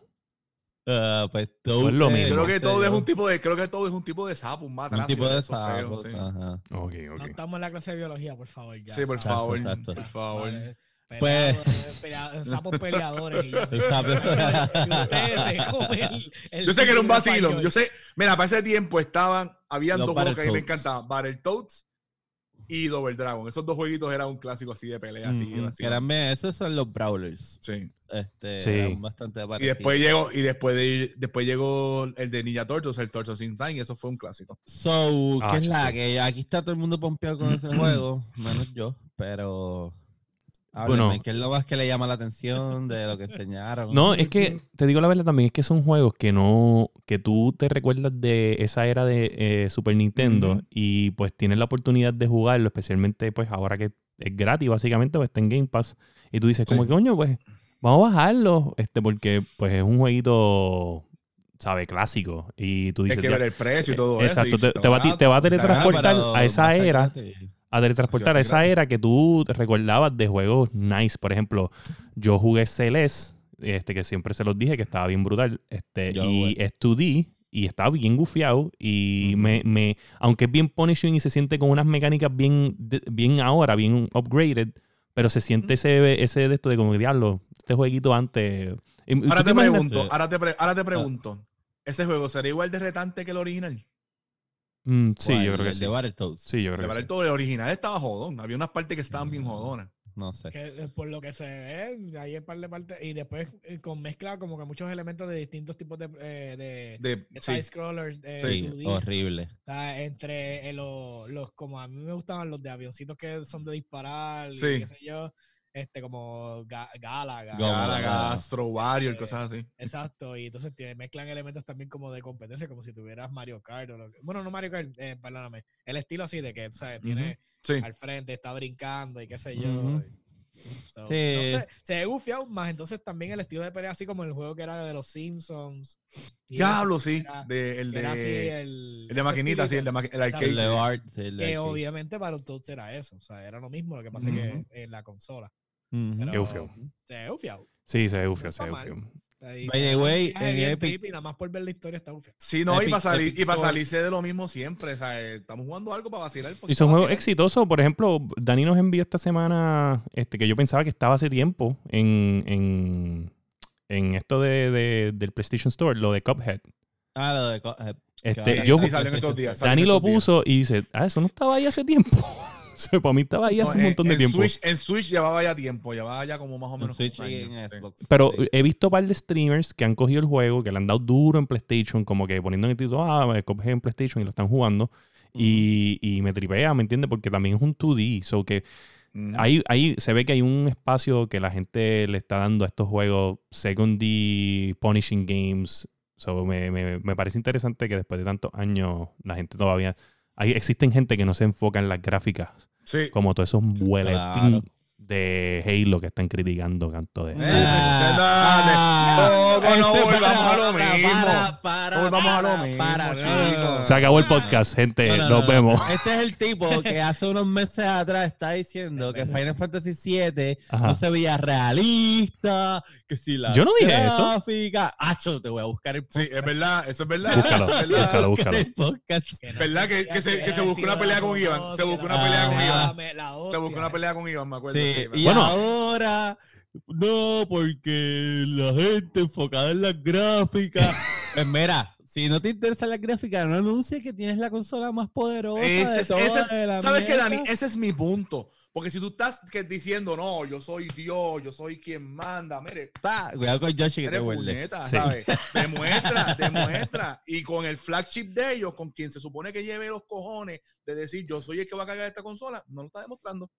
Ah, pues Pues Toad lo es, mismo. Creo que todo es un tipo de, creo que todo es un tipo de sapo, un tipo de eso feo, sapos. sí. ajá. Ok, No ok. estamos en la clase de biología, por favor. Ya, Sí, por favor, exacto. por favor. Vale, Pues- peleadores, pelea- sapos peleadores. y yo sé que- Yo sé era un vacilo. Yo sé, mira, para ese tiempo estaban, habían Los dos juegos que a mí me encantaban: Battletoads y Double Dragon. Esos dos jueguitos eran un clásico así de pelea. Así, eran esos son los brawlers. Sí. Este, Sí. eran bastante Y después llegó, y después, de- después llegó el de Ninja Turtles, el Turtles in Time, y eso fue un clásico. So, Ah, ¿qué es yo la sé. que aquí está todo el mundo pompeado con ese juego? Menos yo, pero. Bueno. Háblame, ¿qué es lo más que le llama la atención de lo que enseñaron? No, es que te digo la verdad también, es que son juegos que no, que tú te recuerdas de esa era de eh, Super Nintendo y pues tienes la oportunidad de jugarlo, especialmente pues ahora que es gratis básicamente, pues está en Game Pass y tú dices como Sí. que coño, pues vamos a bajarlo, este, porque pues es un jueguito, sabe, clásico y tú Hay dices, que "Ya, ver el precio y todo eso. exacto, te, está te va, a ti- barato. te va a teletransportar a esa era. A teletransportar a esa gratis. era que tú te recordabas de juegos nice. Por ejemplo, yo jugué Celeste, este, que siempre se los dije que estaba bien brutal. Este, Yo y es 2D y está bien gufiado. Y me, me, aunque es bien punishing y se siente con unas mecánicas bien, bien ahora, bien upgraded, pero se siente ese, ese de esto de como que diablo, este jueguito antes. Y- ¿tú Ahora te pregunto, ahora te, pre- ahora te Ah. pregunto. ¿Ese juego sería igual de retante que el original? Mm, sí, yo creo que El sí. de Battletoads. Sí, yo creo De que sí. el original estaba jodón. Había unas partes que estaban bien jodonas. No sé. Que, eh, por lo que se ve, hay un par de partes. Y después eh, con mezcla como que muchos elementos de distintos tipos de, eh, de, De, de sí. side scrollers. eh, Sí, 2D. horrible. O sea, entre eh, los, los, como a mí me gustaban los de avioncitos que son de disparar, y Sí. qué sé yo, este como ga- Galaga. Galaga. Astro Warrior, Eh, cosas así. Exacto, y entonces tiene- mezclan elementos también como de competencia, como si tuvieras Mario Kart o lo que- Bueno, no Mario Kart, eh, perdóname. El estilo así de que, ¿sabes? Tiene Sí. al frente, está brincando y qué sé yo. Ujú. So, Sí. no sé, se ve gufiado, más entonces también el estilo de pelea así como el juego que era de los Simpsons. Diablo, sí. era- De, el así de, el, el de maquinita, sí, el de maqui- el arcade. El de Bart, sí, el de Que arcade. obviamente para todos era eso. O sea, era lo mismo, lo que pasa es Ujú. que en la consola. Ujú. Pero Qué ufio. Se ve gufiado. Sí, se ve ufio, No se ve está mal. ufio. Ahí- By the way, en Epic- nada más por ver la historia está gufiado. Sí, no, y para salir, Epic y para salirse de lo mismo siempre. O sea, eh, estamos jugando algo para vacilar. Y son juegos exitosos. Por ejemplo, Dani nos envió esta semana este que yo pensaba que estaba hace tiempo en, en, en esto de, de- del PlayStation Store, lo de Cuphead. Ah, lo de eh, Este, yo, Sí, salió en estos días. salió en Dani lo días. puso y dice, ah, eso no estaba ahí hace tiempo. Sea, para mí estaba ahí No, hace un en- montón de en tiempo. Switch, en Switch llevaba ya tiempo, llevaba ya como más o en menos. Switch y en. Xbox. Pero Sí. he visto un par de streamers que han cogido el juego, que le han dado duro en PlayStation, como que poniendo en el título, ah, me Cuphead en PlayStation y lo están jugando. y, y me tripea, ¿me entiendes? Porque también es un 2D. So que ahí, ahí se ve que hay un espacio que la gente le está dando a estos juegos Second D Punishing Games. So me, me- me parece interesante que después de tantos años la gente todavía... Hay, existen gente que no se enfoca en las gráficas, Sí. como todos esos huele Claro. De Halo que están criticando canto de... Ah. Se acabó el podcast, gente. No, no, Nos no, no. vemos. Este es el tipo que hace unos meses atrás está diciendo que Final Fantasy VII Ajá. no se veía realista, que si la Yo no dije eso. gráfica... Acho, te voy a buscar el Sí, podcast. es verdad, eso es verdad. Búscalo, eso es verdad. búscalo, búscalo. Que no ¿Verdad? se Que- que se- que se buscó una pelea con Iván, se buscó una pelea con Iván. Se buscó una pelea con Iván, me acuerdo. Sí, sí, y Bueno. ahora no, porque la gente enfocada en las gráficas. pues mira, si no te interesan las gráficas, no anuncies que tienes la consola más poderosa Ese de es- toda ese es- la ¿Sabes qué. Dani? Ese es mi punto. Porque si tú estás que diciendo, no, yo soy Dios, yo soy quien manda, mire, Ta, Cuidado con Yoshi que te huele. Sí. Demuestra, demuestra. Y con el flagship de ellos, con quien se supone que lleve los cojones de decir, yo soy el que va a cargar esta consola, no lo está demostrando.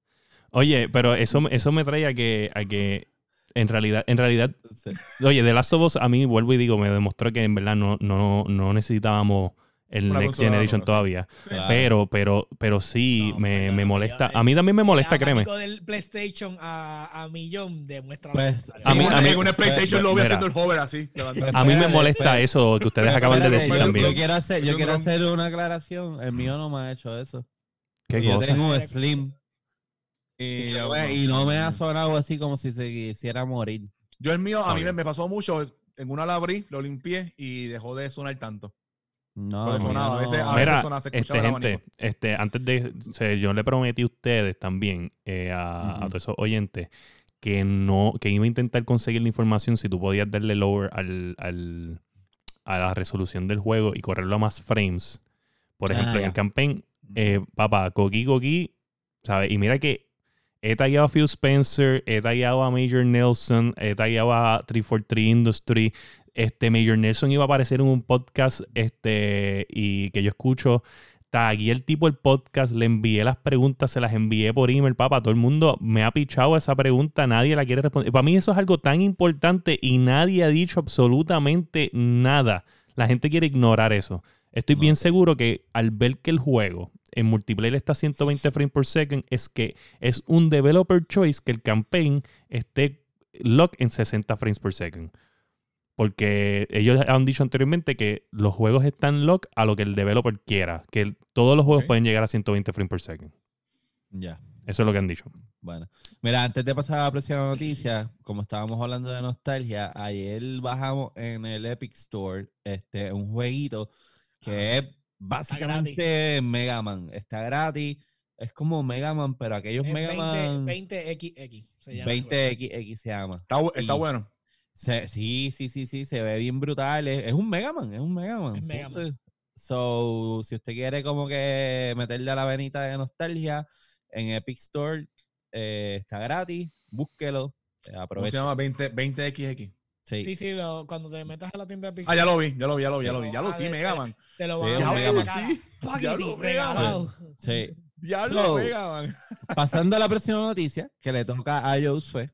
Oye, pero eso, eso me trae a que, a que en realidad, en realidad, Sí. oye, The Last of Us a mí vuelvo y digo, me demostró que en verdad no, no, no necesitábamos el Una Next Generation todavía. Claro. Pero, pero, pero sí No, me, me molesta. A mí también me molesta, El créeme. del PlayStation a, a millón demuestra Pues, A mí- en, a mí- en una PlayStation lo voy haciendo el hover así. A mí me molesta espérate. eso que ustedes acaban de decir yo, también. yo quiero hacer, yo quiero hacer una aclaración. El mío no me ha hecho eso. ¿Qué yo cosa? tengo un Slim. Y, uno- me- y no me ha sonado así como si se quisiera morir. Yo el mío, a mí me, pasó mucho. En una la abrí, lo limpié y dejó de sonar tanto. No, mío sonaba, a veces- no. a veces Mira, sonaba, se este, escuchaba el gente, abanico. este, antes de, yo le prometí a ustedes también, eh, a, a todos esos oyentes, que no, que iba a intentar conseguir la información si tú podías darle lower al, al- a la resolución del juego y correrlo a más frames. Por Ah, ejemplo, en el campaign, eh, papá, Coqui Coqui, ¿sabes? Y mira que he tagueado a Phil Spencer, he tagueado a Major Nelson, he tagueado a 343 Industry. Este Major Nelson iba a aparecer en un podcast este, y que yo escucho. Tagué el tipo el podcast, le envié las preguntas, se las envié por email, papá. Todo el mundo me ha pichado esa pregunta, nadie la quiere responder. Para mí eso es algo tan importante y nadie ha dicho absolutamente nada. La gente quiere ignorar eso. Estoy No. bien seguro que al ver que el juego en multiplayer está a 120 frames per second, es que es un developer choice que el campaign esté lock en 60 frames per second. Porque ellos han dicho anteriormente que los juegos están lock a lo que el developer quiera. Que el- todos los juegos pueden llegar a 120 frames per second. Ya. Eso es lo que han dicho. Bueno, mira, antes de pasar a la próxima noticia, como estábamos hablando de nostalgia, ayer bajamos en el Epic Store este un jueguito que es básicamente Mega Man. Está gratis, es como Mega Man, pero aquellos Es Mega 20, Man 20XX. se llama el juego. 20XX se llama. Está, está Y- bueno. Se- sí, sí, sí, sí, se ve bien brutal. Es, es un Mega Man, es un Mega Man. Es Mega Man. So, si usted quiere como que meterle a la venita de nostalgia, en Epic Store eh, está gratis, búsquelo, ¿Cómo se llama? 20, 20XX. Sí. Sí, sí, lo- cuando te metas a la tienda de Pixar, Ah, ya lo vi, ya lo vi, ya lo vi, ya lo vi. Ya lo sí, Mega Man. te lo van a la Man. cara. Sí, ya lo Mega Man. Sí. Ya lo Mega Man. Pasando a la próxima noticia, que le toca a Josué.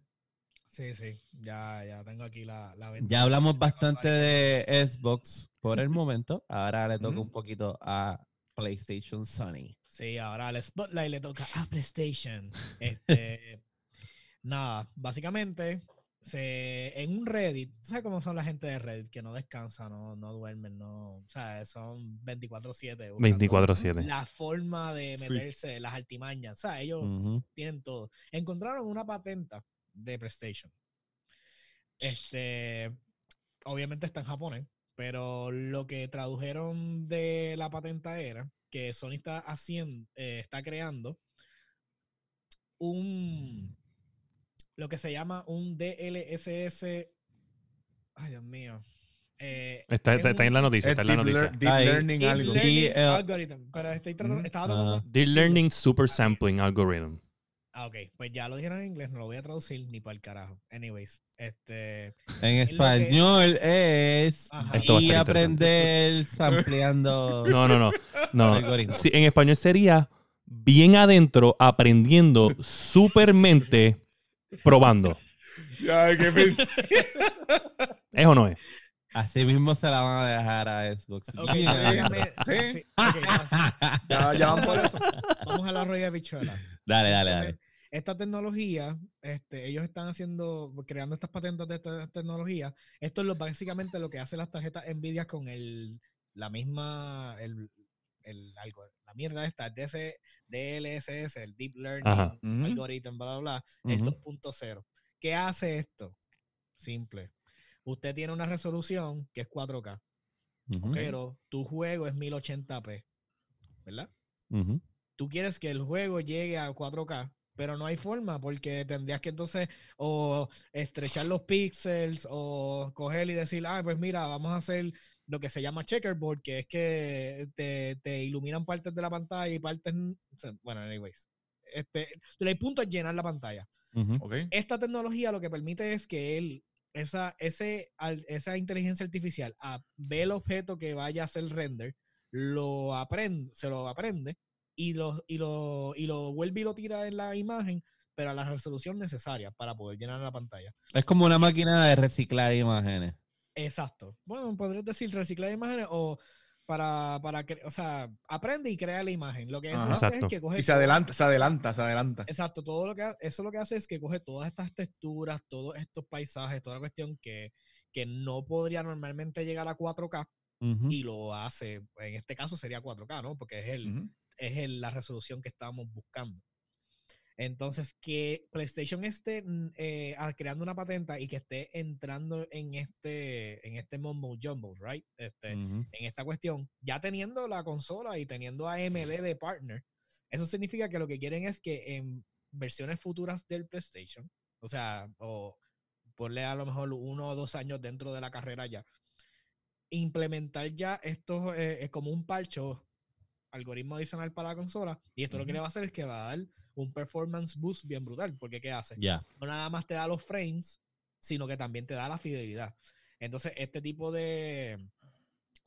Sí, sí, ya, ya tengo aquí la, la venta. Ya hablamos bastante de Xbox por el momento. Ahora le toca un poquito a PlayStation Sony. Sí, ahora al Spotlight le toca a PlayStation. Este, nada, básicamente se, en un Reddit, ¿tú sabes cómo son la gente de Reddit? Que no descansan, no, no duermen, no, o sea, son 24/7. buscando 24-7. La forma de Sí. meterse, las artimañas, o sea, ellos tienen todo. Encontraron una patenta de PlayStation. Este, obviamente está en japonés, pero lo que tradujeron de la patenta era que Sony está haciendo, eh, está creando un, lo que se llama un DLSS. Ay, Dios mío. Eh, Está, es está- está un en la noticia, Es está en la deep, noticia. lear- deep learning Deep algo. Learning Algorithm, pero estoy tratando, Ujú. estaba tratando Ah. de Deep. Learning Super Sampling Algorithm. Ah, ok. Pues ya lo dijeron en inglés, no lo voy a traducir ni para el carajo. Anyways, este. En español es Ajá. Esto va a y aprender sampleando No, no, no. no. Sí, en español sería bien adentro, aprendiendo supermente, probando. Ay, qué pen- ¿Es o no es? Así mismo se la van a dejar a Xbox. Ok, Bien déjenme- adentro. Sí. sí, ya, van por eso. Vamos a la rueda de bichuela. Dale, dale, dale. Esta tecnología, este, ellos están haciendo, creando estas patentes de esta tecnología. Esto es lo, básicamente lo que hace las tarjetas Nvidia con el, la misma, el, el algo, la mierda esta, DS, DLSS, el Deep Learning Ajá. Algorithm, bla, bla, bla, es Ujú. 2.0. ¿Qué hace esto? Simple. Usted tiene una resolución que es 4K, Ujú, pero tu juego es 1080p, ¿verdad? tú quieres que el juego llegue a 4K, pero no hay forma porque tendrías que entonces o estrechar los píxeles o coger y decir, ah, pues mira, vamos a hacer lo que se llama checkerboard, que es que te, te iluminan partes de la pantalla y partes, bueno, anyways. Este, el punto es llenar la pantalla. Esta tecnología lo que permite es que él, esa, ese, al- esa inteligencia artificial, a- ve el objeto que vaya a hacer render, lo aprende, se lo aprende y lo, y, lo, y lo vuelve y lo tira en la imagen, pero a la resolución necesaria para poder llenar la pantalla. Es como una máquina de reciclar imágenes. Exacto. Bueno, podrías decir reciclar imágenes o para, para o sea, aprende y crea la imagen. Lo que eso Ajá. hace Exacto. es que coge Y se adelanta, se adelanta, se adelanta. Exacto, todo lo que ha- eso lo que hace es que coge todas estas texturas, todos estos paisajes, toda la cuestión que, que no podría normalmente llegar a 4K Ujú. y lo hace, en este caso sería 4K, ¿no? Porque es, el, Ujú. Es el- la resolución que estábamos buscando. Entonces, que PlayStation esté mm, eh, creando una patenta y que esté entrando en este, en este mumbo jumbo, right? Este, Ujú. en esta cuestión, ya teniendo la consola y teniendo a AMD de partner, eso significa que lo que quieren es que en versiones futuras del PlayStation, o sea, o ponle a lo mejor uno o dos años dentro de la carrera ya, implementar ya esto eh, es como un parcho, algoritmo adicional para la consola, y esto lo que le va a hacer es que va a dar un performance boost bien brutal, porque ¿qué hace? Ya. no nada más te da los frames, sino que también te da la fidelidad. Entonces, este tipo de,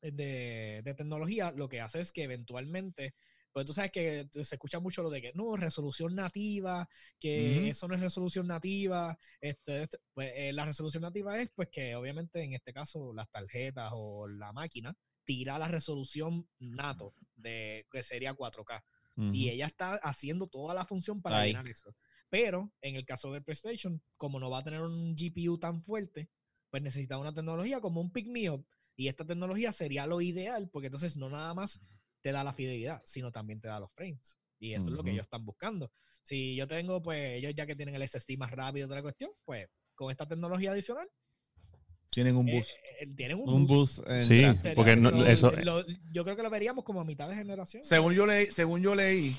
de, de tecnología lo que hace es que eventualmente, pues tú sabes que se escucha mucho lo de que no, resolución nativa, que eso no es resolución nativa. Este, este, pues eh, la resolución nativa es pues que obviamente en este caso las tarjetas o la máquina tira la resolución nato de que sería 4K y Ujú. ella está haciendo toda la función para Ahí. llenar eso. Pero en el caso de PlayStation, como no va a tener un GPU tan fuerte, pues necesita una tecnología como un pick me up. Y esta tecnología sería lo ideal, porque entonces no nada más te da la fidelidad, sino también te da los frames. Y eso es lo que ellos están buscando. Si yo tengo, pues ellos ya que tienen el SSD más rápido la cuestión, pues con esta tecnología adicional, Tienen un eh, bus. eh, tienen un, Un bus en Sí, porque no- eso- lo- yo creo que lo veríamos como a mitad de generación. Según yo leí, según yo leí,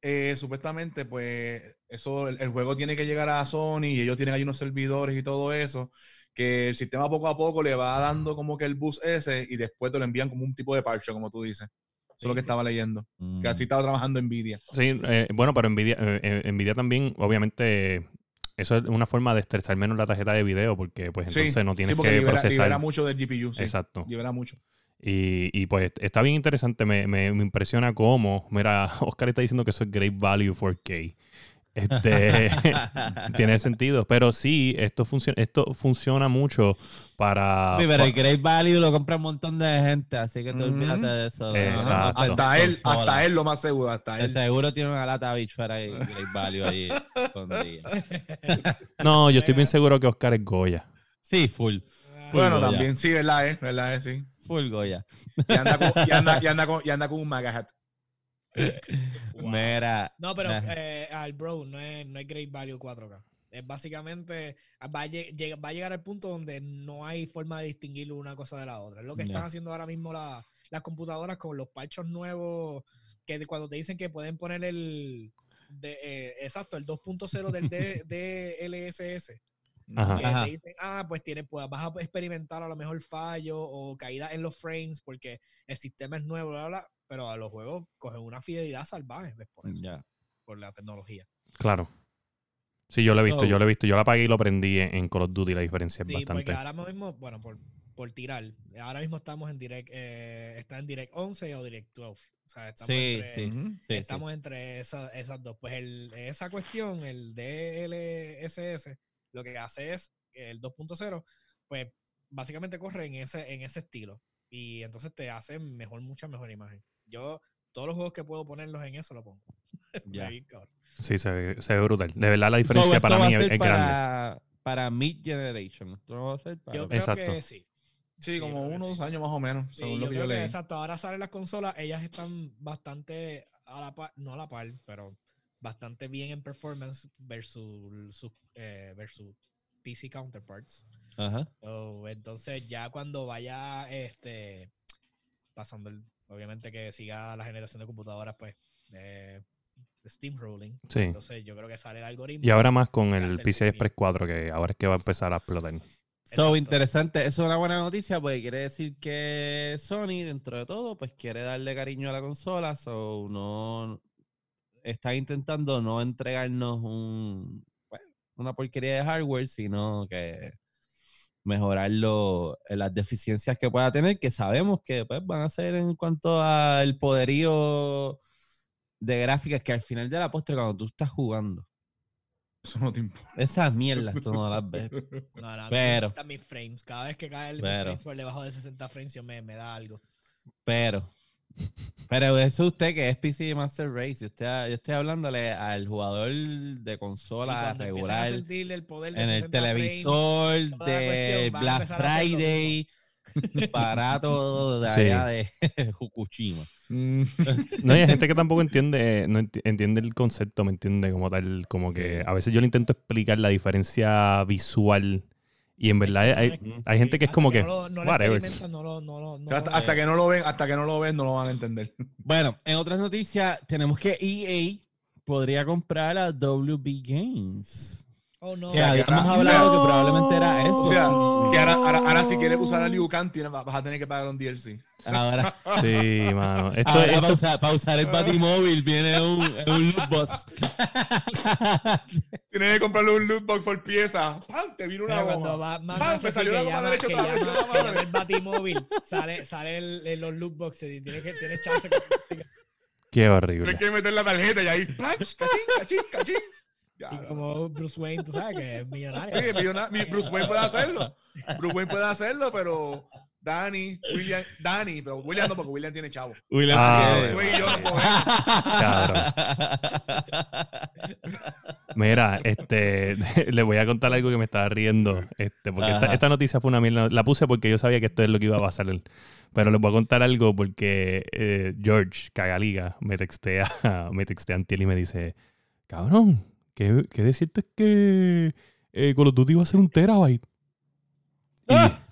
eh, supuestamente, pues, eso, el, el juego tiene que llegar a Sony y ellos tienen ahí unos servidores y todo eso, que el sistema poco a poco le va dando como que el bus ese y después te lo envían como un tipo de parche, como tú dices. Eso es Sí, lo que sí. estaba leyendo. Mm. Que así estaba trabajando Nvidia. Sí, eh, bueno, pero Nvidia, eh, Nvidia también, obviamente, eso es una forma de estresar menos la tarjeta de video, porque pues Sí, entonces no sí, tienes porque que libera, procesar. libera mucho del GPU. Sí, Exacto. Libera mucho. Y, y, pues está bien interesante, me, me- me impresiona cómo, mira, Oscar está diciendo que eso es Great Value 4K. Este, tiene sentido. Pero sí, esto, funciona esto funciona mucho para... Sí, pero el Great Value lo compra un montón de gente, así que tú Ujú. olvídate de eso. Exacto. Hasta él, hasta él lo más seguro, hasta De él. seguro tiene una lata de bichuela ahí, Great Value ahí. No, yo estoy bien seguro que Oscar es Goya. Sí, full. Full Bueno, Goya. también, sí, verdad, es, verdad, es, sí. Full Goya. Y anda con, y anda, y anda con, y anda con un maga hat. Wow. Mira. No, pero Ajá. eh, al Bro no es, no es Great Value 4K. Es básicamente, va a, lleg- va a llegar al punto donde no hay forma de distinguir una cosa de la otra. Es lo que están haciendo ahora mismo la- las computadoras con los parchos nuevos, que de- cuando te dicen que pueden poner el, de, eh, exacto, el 2.0 del D- DLSS. Ajá. que Ajá. te dicen, ah, pues tiene, pues vas a experimentar a lo mejor fallo o caída en los frames porque el sistema es nuevo, bla, bla, bla, pero a los juegos cogen una fidelidad salvaje por eso, por la tecnología. Claro. Sí, yo lo he visto, So- yo lo he visto. Yo la apagué y lo prendí en, en Call of Duty. La diferencia es Sí, bastante. porque ahora mismo, bueno, por, por tirar, ahora mismo estamos en Direct, eh, está en Direct 11 o Direct 12. O sea, estamos Sí, entre, sí. Ujú. Sí, sí. estamos entre esa- esas dos. Pues el, esa cuestión, el DLSS, lo que hace es que el 2.0, pues básicamente corre en ese, en ese estilo. Y entonces te hace mejor, mucha mejor imagen. Yo, todos los juegos que puedo ponerlos en eso lo pongo. Sí, se ve, se ve brutal. De verdad, la diferencia para mí es, grande. para, para Mid Generation. Esto va a ser para. Yo creo Exacto. que sí. Sí, Sí, como que uno o sí. dos años más o menos, Sí, según yo lo que yo creo que leí. exacto. Ahora salen las consolas, ellas están bastante a la par, no a la par, pero bastante bien en performance versus, sus, eh, versus PC counterparts. Ajá. So, entonces ya cuando vaya este pasando el, obviamente que siga la generación de computadoras pues eh, Steam Rolling. Sí. Entonces yo creo que sale el algoritmo. Y ahora más con el PCI. Express 4, que ahora es que va a empezar a explotar. So, Exacto. interesante. Eso es una buena noticia porque quiere decir que Sony, dentro de todo, pues quiere darle cariño a la consola. So, no está intentando no entregarnos un, pues, una porquería de hardware, sino que mejorar lo- las deficiencias que pueda tener, que sabemos que pues, van a ser en cuanto al poderío de gráficas, que al final de la postre, cuando tú estás jugando, Eso no te importa. esas mierdas tú no las ves. No, no, Pero- mis frames. Cada vez que cae el Pero- frames por debajo de 60 frames yo me, me da algo. Pero, pero eso usted que es PC Master Race, yo estoy, yo estoy hablándole al jugador de consola regular, sentir el poder de en el 60 frames, televisor de cuestión, Black Friday, barato de Sí. allá de Fukushima. Mm. No, y hay gente que tampoco entiende, no enti- entiende el concepto, ¿me entiende? Como tal, como que a veces yo le intento explicar la diferencia visual y en verdad hay, hay- gente que es como que, hasta que no lo ven, hasta que no lo ven, no lo van a entender. Bueno, en otras noticias, tenemos que EA podría comprar a WB Games. Oh, no. Que que habíamos hablado que probablemente era eso. O sea, que ahora, ahora, ahora si quieres usar a Liu Kang, tienes- vas a tener que pagar un DLC. ahora, Sí, mano. Esto, ahora esto- para, usar, para usar el Batimóvil viene un, un loot box. Tienes que comprarle un loot box por pieza. ¡Pam! Te vino una Pero va más ¡Pam! Me salió la goma derecha que otra vez. que el batimóvil, sale, sale el, el- los loot boxes y tienes que tienes chance. qué Tienes horrible. que meter la tarjeta y ahí. ¡pam! ¡Cachín, cachín, cachín! Ya, Y como Bruce Wayne, tú sabes que es millonario. Sí, millona- mi- Bruce Wayne puede hacerlo. Bruce Wayne puede hacerlo, pero Danny, William, Danny, pero William no, porque William tiene chavo. William Ah, Reed. Bruce Wayne y yo no. Mira, este, le voy a contar algo que me estaba riendo, este, porque esta noticia fue una mierda. La puse porque yo sabía que esto es lo que iba a pasar. Pero les voy a contar algo porque eh, George Cagaliga me textea, me textea antiel y me dice, cabrón, ¿qué, qué decirte es que eh, Call of Duty va a ser un terabyte? Ah.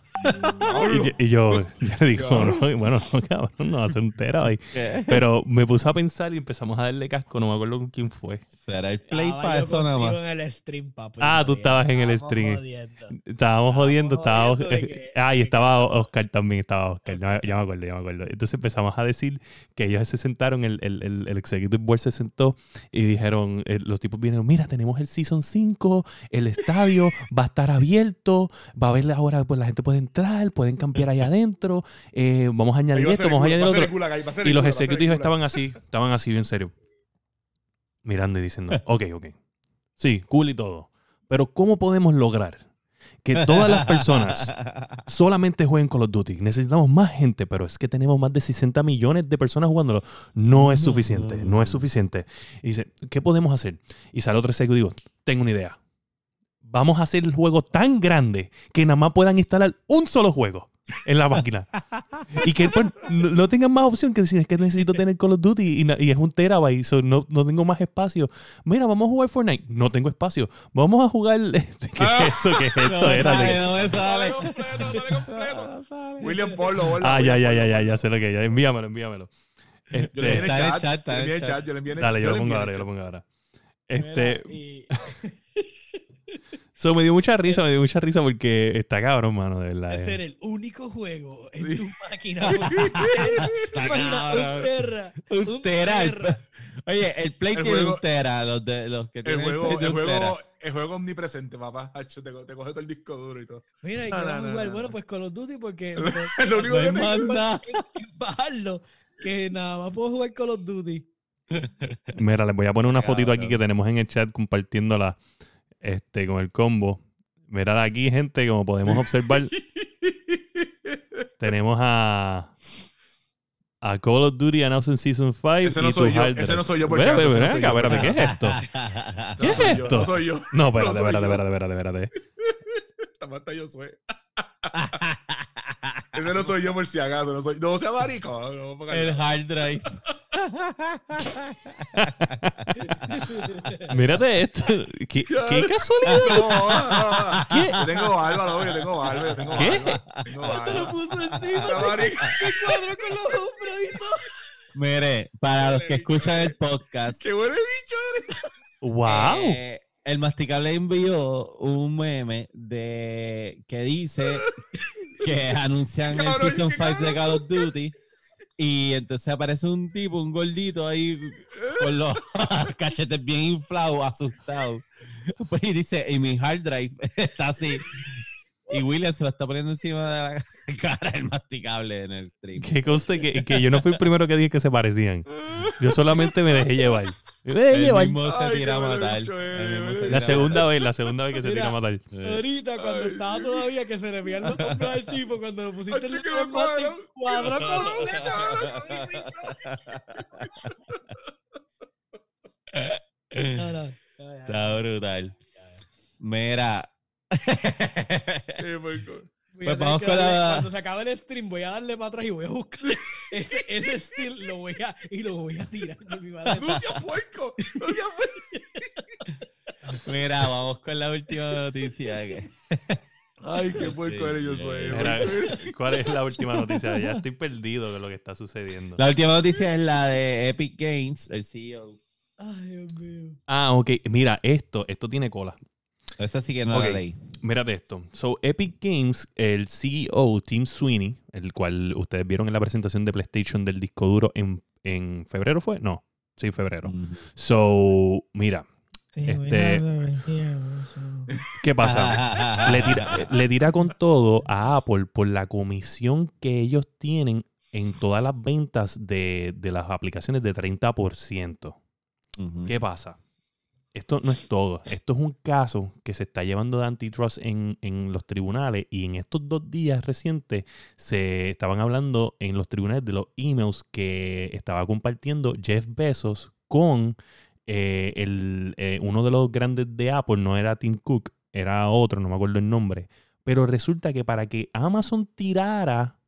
Y- y yo, yo le digo, no, bueno, no, cabrón, no va a ser un terabyte. Pero me puse a pensar y empezamos a darle casco, no me acuerdo con quién fue. Será el play Estaba para eso nada más. en el stream, papi. Ah, tú estabas en el stream. jodiendo. Estábamos Estábamos jodiendo, estábamos. jodiendo de que- ah, y estaba Oscar también, estaba Oscar. Ya, ya me acuerdo, ya me acuerdo. Entonces empezamos a decir que ellos se sentaron, el, el, el, el Executive Board se sentó y dijeron: eh, los tipos vinieron, mira, tenemos el Season 5, el estadio va a estar abierto, va a haber ahora, pues la gente puede entrar, pueden cambiar ahí adentro, eh, vamos a añadir esto, vamos a añadir otro. Y los culo. estaban así, estaban así bien serio. Mirando y diciendo, ok, ok. Sí, cool y todo. Pero ¿cómo podemos lograr que todas las personas solamente jueguen Call of Duty? Necesitamos más gente, pero es que tenemos más de 60 millones de personas jugándolo. No es suficiente, no es suficiente. Y dice, ¿qué podemos hacer? Y sale otro digo, tengo una idea. Vamos a hacer el juego tan grande que nada más puedan instalar un solo juego en la máquina. y que pues, no, no tengan más opción que decir, es que necesito tener Call of Duty y, y es un terabyte, so no, no tengo más espacio. Mira, vamos a jugar Fortnite. No tengo espacio. Vamos a jugar... este, ¿Qué es eso? ¿Qué es esto? No, Era sale, no me Dale sale. completo, sale. William Polo, Ah, ya, ya, ya, ya, ya sé lo que es. Ya, Envíamelo, envíamelo. Yo le envié Este, el chat, chat, yo le en envié el en el chat. chat, yo le envié en el dale, yo lo pongo ahora, yo lo chat. pongo ahora. Mira, Este, y- so, me dio mucha risa, me dio mucha risa porque está cabrón, mano, de verdad. es eh. ser el único juego en Sí. tu máquina. Está cabrón. un terra. Un tera. Oye, el Play El tiene juego- un tera. Los, de, los que El juego, el tera. juego, el juego omnipresente, papá. Te, co- te coge todo el disco duro y todo. Mira, y No, queremos no, no, Bueno, no. pues Call of Duty porque Lo lo único No que nada. bajarlo. Que nada más puedo jugar Call of Duty. Mira, les voy a poner una fotito aquí que tenemos en el chat compartiéndola este, con el combo. Mira de aquí, gente, como podemos observar, tenemos a, a Call of Duty Announced Season 5 Ese no y soy yo, ese no soy yo por yo. espérate, ¿qué es esto? ¿Qué no es esto? No soy yo. No, espérate, espérate, espérate, espérate, espérate. Yo soy. Ese no soy yo por si acaso. No, soy, no sea marico. No, el hard drive. Mírate esto. ¿Qué, qué casualidad? No, no, no. ¿Qué? Yo tengo barba, no, yo tengo barba, yo tengo ¿Qué? barba. Tengo Te lo barba. puso encima. Está marico. Se cuadró con los hombros y todo. Mire, para los que escuchan el podcast, Qué buen bicho eres. ¡Wow! eh, el masticable envió un meme de que dice que anuncian el Season qué 5 de. Call of Duty y entonces aparece un tipo, un gordito ahí con los cachetes bien inflados, asustado. Pues y dice, y mi hard drive está así. Y William se lo está poniendo encima de la cara el masticable en el stream. Que conste que, que yo no fui el primero que dije que se parecían. Yo solamente me dejé llevar. Me dejé El llevar. mismo se tira a matar. tira La segunda vez, la segunda vez que se tira a matar. Eh, Ahorita, cuando estaba todavía que se le veían los hombros al tipo, cuando lo pusiste en el cuadro con un No, no. Está brutal. Mira. Pues tener vamos que con darle- la- Cuando se acabe el stream, voy a darle para atrás y voy a buscar ese, ese steel lo voy a, y lo voy a tirar. ¡No seas puerco! ¡No seas puerco! Mira, vamos con la última noticia. que- Ay, qué puerco Sí, eres, yo soy. Mira, ¿Cuál es la última noticia? Ya estoy perdido de lo que está sucediendo. La última noticia es la de Epic Games, el CEO. Ay, Dios mío. Ah, ok. Mira, esto, esto tiene cola. Esa sí que no Ok. la leí. Mírate esto. So, Epic Games, el CEO, Tim Sweeney, el cual ustedes vieron en la presentación de PlayStation del disco duro en, en febrero, ¿fue? No, sí, febrero. Mm. So, mira, Sí, Este- ¿qué pasa? le, tira, le tira con todo a Apple por la comisión que ellos tienen en todas las ventas de, de las aplicaciones de 30%. Ujú. ¿Qué pasa? Esto no es todo. Esto es un caso que se está llevando de antitrust en, en los tribunales y en estos dos días recientes se estaban hablando en los tribunales de los emails que estaba compartiendo Jeff Bezos con eh, el, eh, uno de los grandes de Apple, no era Tim Cook, era otro, no me acuerdo el nombre. Pero resulta que para que Amazon tirara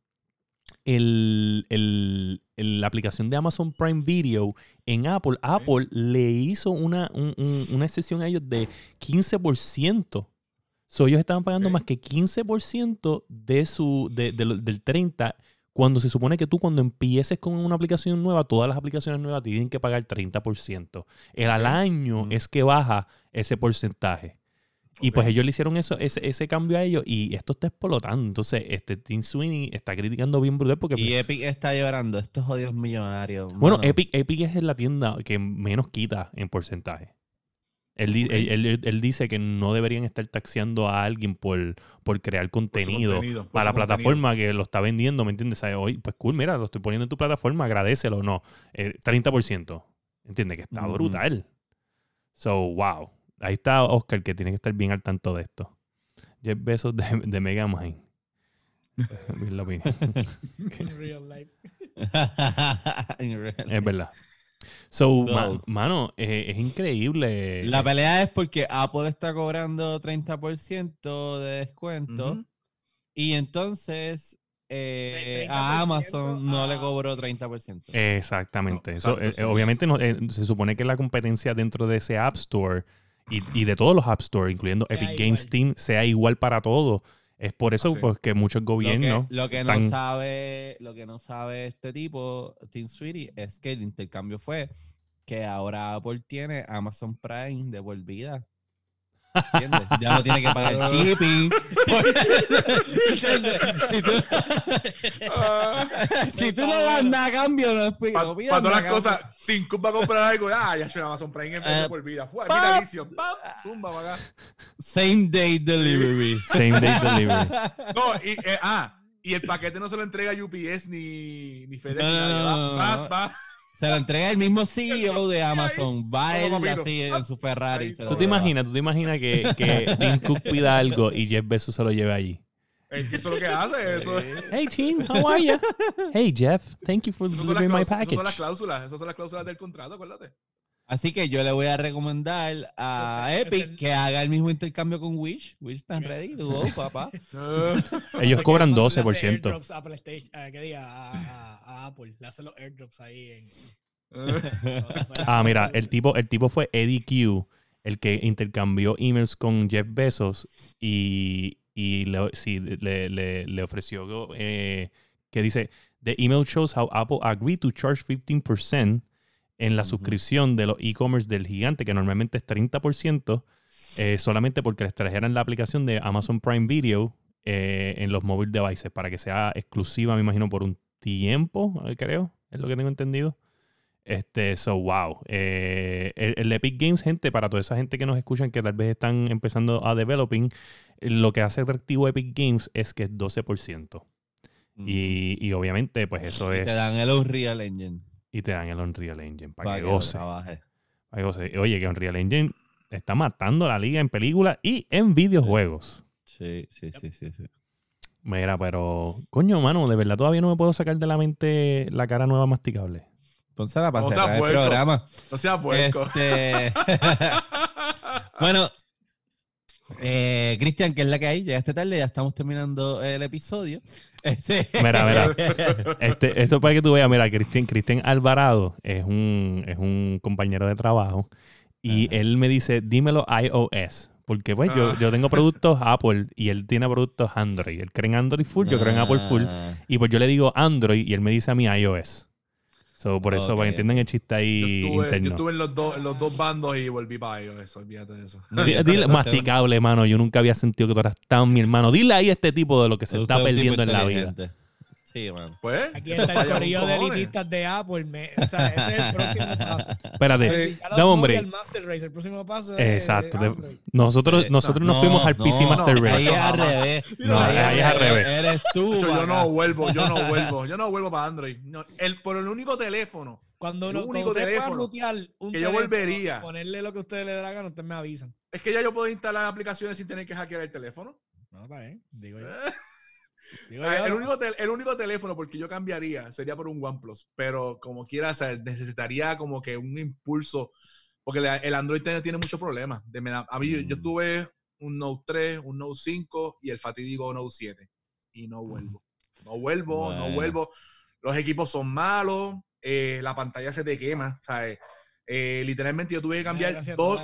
el, el- la aplicación de Amazon Prime Video en Apple, Apple le hizo una, un- un- una excepción a ellos de 15%. So, ellos estaban pagando más que 15% de su, de- del 30%, cuando se supone que tú cuando empieces con una aplicación nueva, todas las aplicaciones nuevas tienen que pagar 30%. El al año Mm. es que baja ese porcentaje. Y pues ellos le hicieron eso, ese, ese cambio a ellos y esto está explotando. Entonces, este Tim Sweeney está criticando bien brutal porque... Y Epic está llorando, estos jodidos millonarios. bueno, mano. Epic, Epic es la tienda que menos quita en porcentaje. Él, él- él- él dice que no deberían estar taxeando a alguien por, por crear Por contenido, para la contenido. plataforma que lo está vendiendo, ¿me entiendes? ¿Sabes? Oye, pues cool, mira, lo estoy poniendo en tu plataforma, agradecelo. No, eh, 30%. ¿Entiendes? Que está Ujú. brutal. So, wow. Ahí está Oscar, que tiene que estar bien al tanto de esto. Jeff Bezos de, de Megamind. Es la opinión. En real life. In real Es verdad. So, So- ma- mano, eh, es increíble. La pelea es porque Apple está cobrando 30% de descuento y entonces eh, 30% a Amazon no le cobró 30%. Exactamente. No, Eso, exacto, eh, obviamente no- eh, se supone que la competencia dentro de ese App Store y, y de todos los App Store, incluyendo Sea Epic igual. Games Steam, sea igual para todos. Es por eso Sí. pues, que muchos Lo gobiernos... que, lo que no sabe, lo que no sabe este tipo, Tim Sweetie, es que el intercambio fue que ahora Apple tiene Amazon Prime de por vida. ¿Entiendes? Ya no tiene que pagar shipping. ¿Entiendes? si tú, si tú no das nada a cambio, no, Para pidas todas las cambio. cosas, Cook va a comprar algo. Ah, ya se Amazon Prime en Eh, por vida. Fue pa- vitalicio. ¡Pam! Zumba para acá. Same day delivery. Same day delivery. No, y, eh, ah, y el paquete no se lo entrega UPS ni, ni FedEx. No, ni no, nadie. no, Va- va. Se lo entrega el mismo CEO de Amazon. Va él así en su Ferrari. Se ¿Tú te imaginas? ¿Tú te imaginas que, que Tim Cook pida algo y Jeff Bezos se lo lleve allí? Eso es lo que hace. Eso, Hey Tim, how are you? Hey Jeff, thank you for delivering my cláusulas, esas son las package. cláusulas, esas son las cláusulas del contrato, acuérdate. Así que yo le voy a recomendar a Epic que haga el mismo intercambio con Wish. Wish está ready, to go, papá. Ellos cobran Porque Amazon le 12%. hace airdrops A PlayStation, a, ¿qué diga? A, a- a Apple. Le hace los airdrops ahí en. Ah, mira, el tipo, el tipo fue Eddie Q, el que intercambió emails con Jeff Bezos y, y le, sí, le, le- le ofreció eh, que dice, The email shows how Apple agreed to charge 15% en la suscripción de los e-commerce del gigante, que normalmente es 30%, eh, solamente porque les trajeran la aplicación de Amazon Prime Video eh, en los mobile devices, para que sea exclusiva, me imagino, por un tiempo, eh, creo, es lo que tengo entendido. Este, so wow. Eh, el, el Epic Games, gente, para toda esa gente que nos escuchan que tal vez están empezando a developing, lo que hace atractivo Epic Games es que es 12%. Y, y obviamente, pues eso Y es. te dan el Unreal Engine y te dan el Unreal Engine para, para que goce. trabaje. para que goce. Oye, que Unreal Engine está matando la liga en películas y en videojuegos. Sí, sí, sí, sí, sí. Mira, pero, coño, mano, de verdad todavía no me puedo sacar de la mente la cara nueva masticable. Pónsela para O sea, cerrar el programa. No sea puerco. Este... bueno, eh, Cristian, que es la que hay, llegaste tarde, ya estamos terminando el episodio. Mira, mira. Este, eso para que tú veas, mira, Cristian, Cristian Alvarado es un, es un compañero de trabajo y Ajá. él me dice, dímelo iOS. Porque pues yo, Ah. yo tengo productos Apple y él tiene productos Android. Él cree en Android full, yo creo en Apple full. Ah, Y pues yo le digo Android y él me dice a mí iOS. So, por eso, Ok, para que entiendan el chiste Yo ahí estuve, yo estuve en, los dos, en los dos bandos y volví para ellos. Eso, olvídate de eso. yo Dile, masticable, mano. Yo nunca había sentido que tú eras tan mi hermano. Dile ahí a este tipo de lo que se está perdiendo en la vida. Sí, mano. Pues, Aquí está el corillo de elitistas de Apple. me- o sea, ese es el próximo paso. Espérate, Si dame hombre. al Master Race, el próximo paso es Exacto. Android. Nosotros, nosotros nos No, fuimos al no, PC Master no, Race. Ahí es al revés. No, ahí es al revés. Eres tú. Yo, yo no vuelvo, yo no vuelvo, yo no vuelvo para Android. No, el, por el único teléfono. Cuando, El único cuando teléfono un que yo teléfono, volvería. Ponerle lo que ustedes le gana, ustedes me avisan. Es que ya yo puedo instalar aplicaciones sin tener que hackear el teléfono. No, está bien. Digo yo. Eh, Ah, el, ¿no? único tel- el único teléfono porque yo cambiaría sería por un OnePlus, pero como quiera, o sea, necesitaría como que un impulso, porque la- el Android tiene, tiene muchos problemas. De, a mí, yo- yo Mm. tuve un Note 3, un Note 5 y el fatídico Note 7 y no vuelvo. No vuelvo, no Bueno. vuelvo. Los equipos son malos, eh, la pantalla se te quema, ¿sabes? Eh, literalmente yo tuve que cambiar Gracias dos,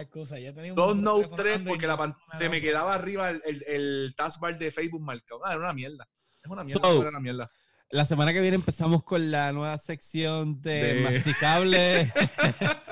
dos Note teléfonos 3 Android porque la no pan- se me quedaba arriba el, el, el taskbar de Facebook marcado. Ah, era una mierda. Es una mierda. So, era una mierda. La semana que viene empezamos con la nueva sección de, De- masticable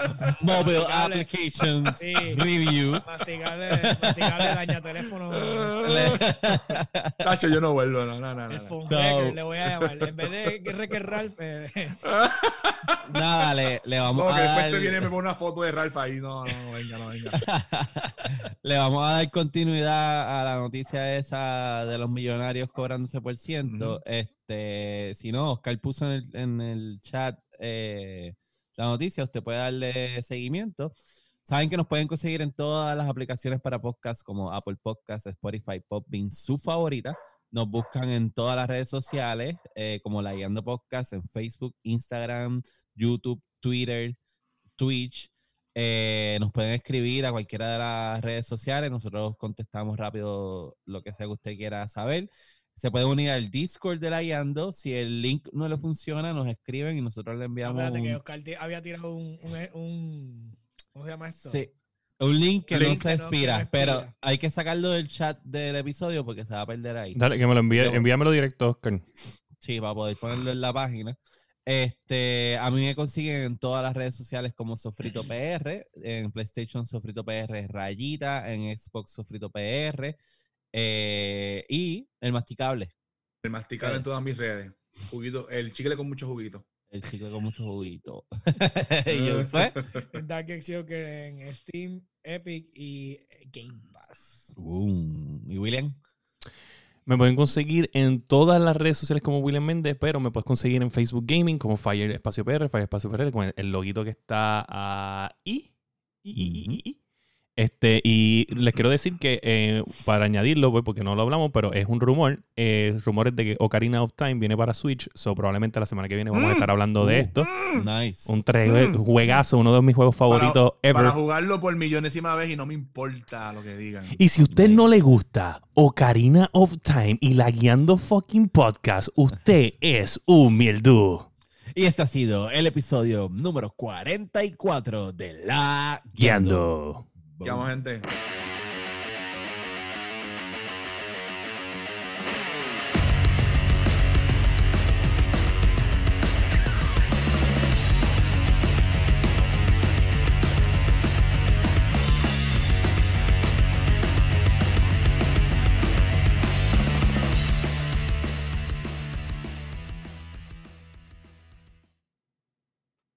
Mobile. Applications Sí. Review. Masticable, masticable daña teléfono. Tacho, yo no vuelvo, no, no, no. no, El no. phone So- hacker, le voy a llamar. En vez de Wreck-It Ralph, eh, Nada, le, le vamos No, a que después dar, te viene y me pone una foto de Ralph ahí. No, no, no, venga, no, venga. le vamos a dar continuidad a la noticia esa de los millonarios cobrándose por ciento. Ujú. Este, si no, Oscar puso en el, en el chat eh, la noticia, usted puede darle seguimiento. Saben que nos pueden conseguir en todas las aplicaciones para podcast como Apple Podcasts, Spotify, Podbean, su favorita. Nos buscan en todas las redes sociales eh, como La Guiando Podcast en Facebook, Instagram, YouTube, Twitter, Twitch. Eh, nos pueden escribir a cualquiera de las redes sociales. Nosotros contestamos rápido lo que sea que usted quiera saber. Se puede unir al Discord de la Guiando. Si el link no le funciona, nos escriben y nosotros le enviamos. Acuérdate que Oscar había tirado un, un, un- ¿Cómo se llama esto? Sí. Un link que Link no se que no se expira, expira. pero hay que sacarlo del chat del episodio porque se va a perder ahí. Dale, que me lo envíe, Pero- envíamelo directo, Oscar. Sí, para poder ponerlo en la página. Este, a mí me consiguen en todas las redes sociales como Sofrito PR, en PlayStation Sofrito PR Rayita, en Xbox Sofrito PR eh, y el masticable, El masticable en todas mis redes. Juguito, el chicle con mucho juguito. el chicle con mucho juguito. yo sé. En Dark Joker en Steam, Epic y Game Pass. Boom. ¿Y William? Me pueden conseguir en todas las redes sociales como William Méndez, pero me puedes conseguir en Facebook Gaming como Fire Espacio PR, Fire Espacio PR, con el, el loguito que está ahí. Y, y- y- y- y. Este, y les quiero decir que eh, para añadirlo, pues, porque no lo hablamos, pero es un rumor. Eh, rumores de que Ocarina of Time viene para Switch. So probablemente la semana que viene vamos a estar hablando de Uh. esto. Nice. Un tre- juegazo, uno de mis juegos favoritos ever. Para jugarlo por millonésima vez y no me importa lo que digan. Y si a usted no le gusta Ocarina of Time y la Guiando Fucking Podcast, usted es un mieldú. Y este ha sido el episodio número 44 de La Guiando. Guiando. Llamo gente.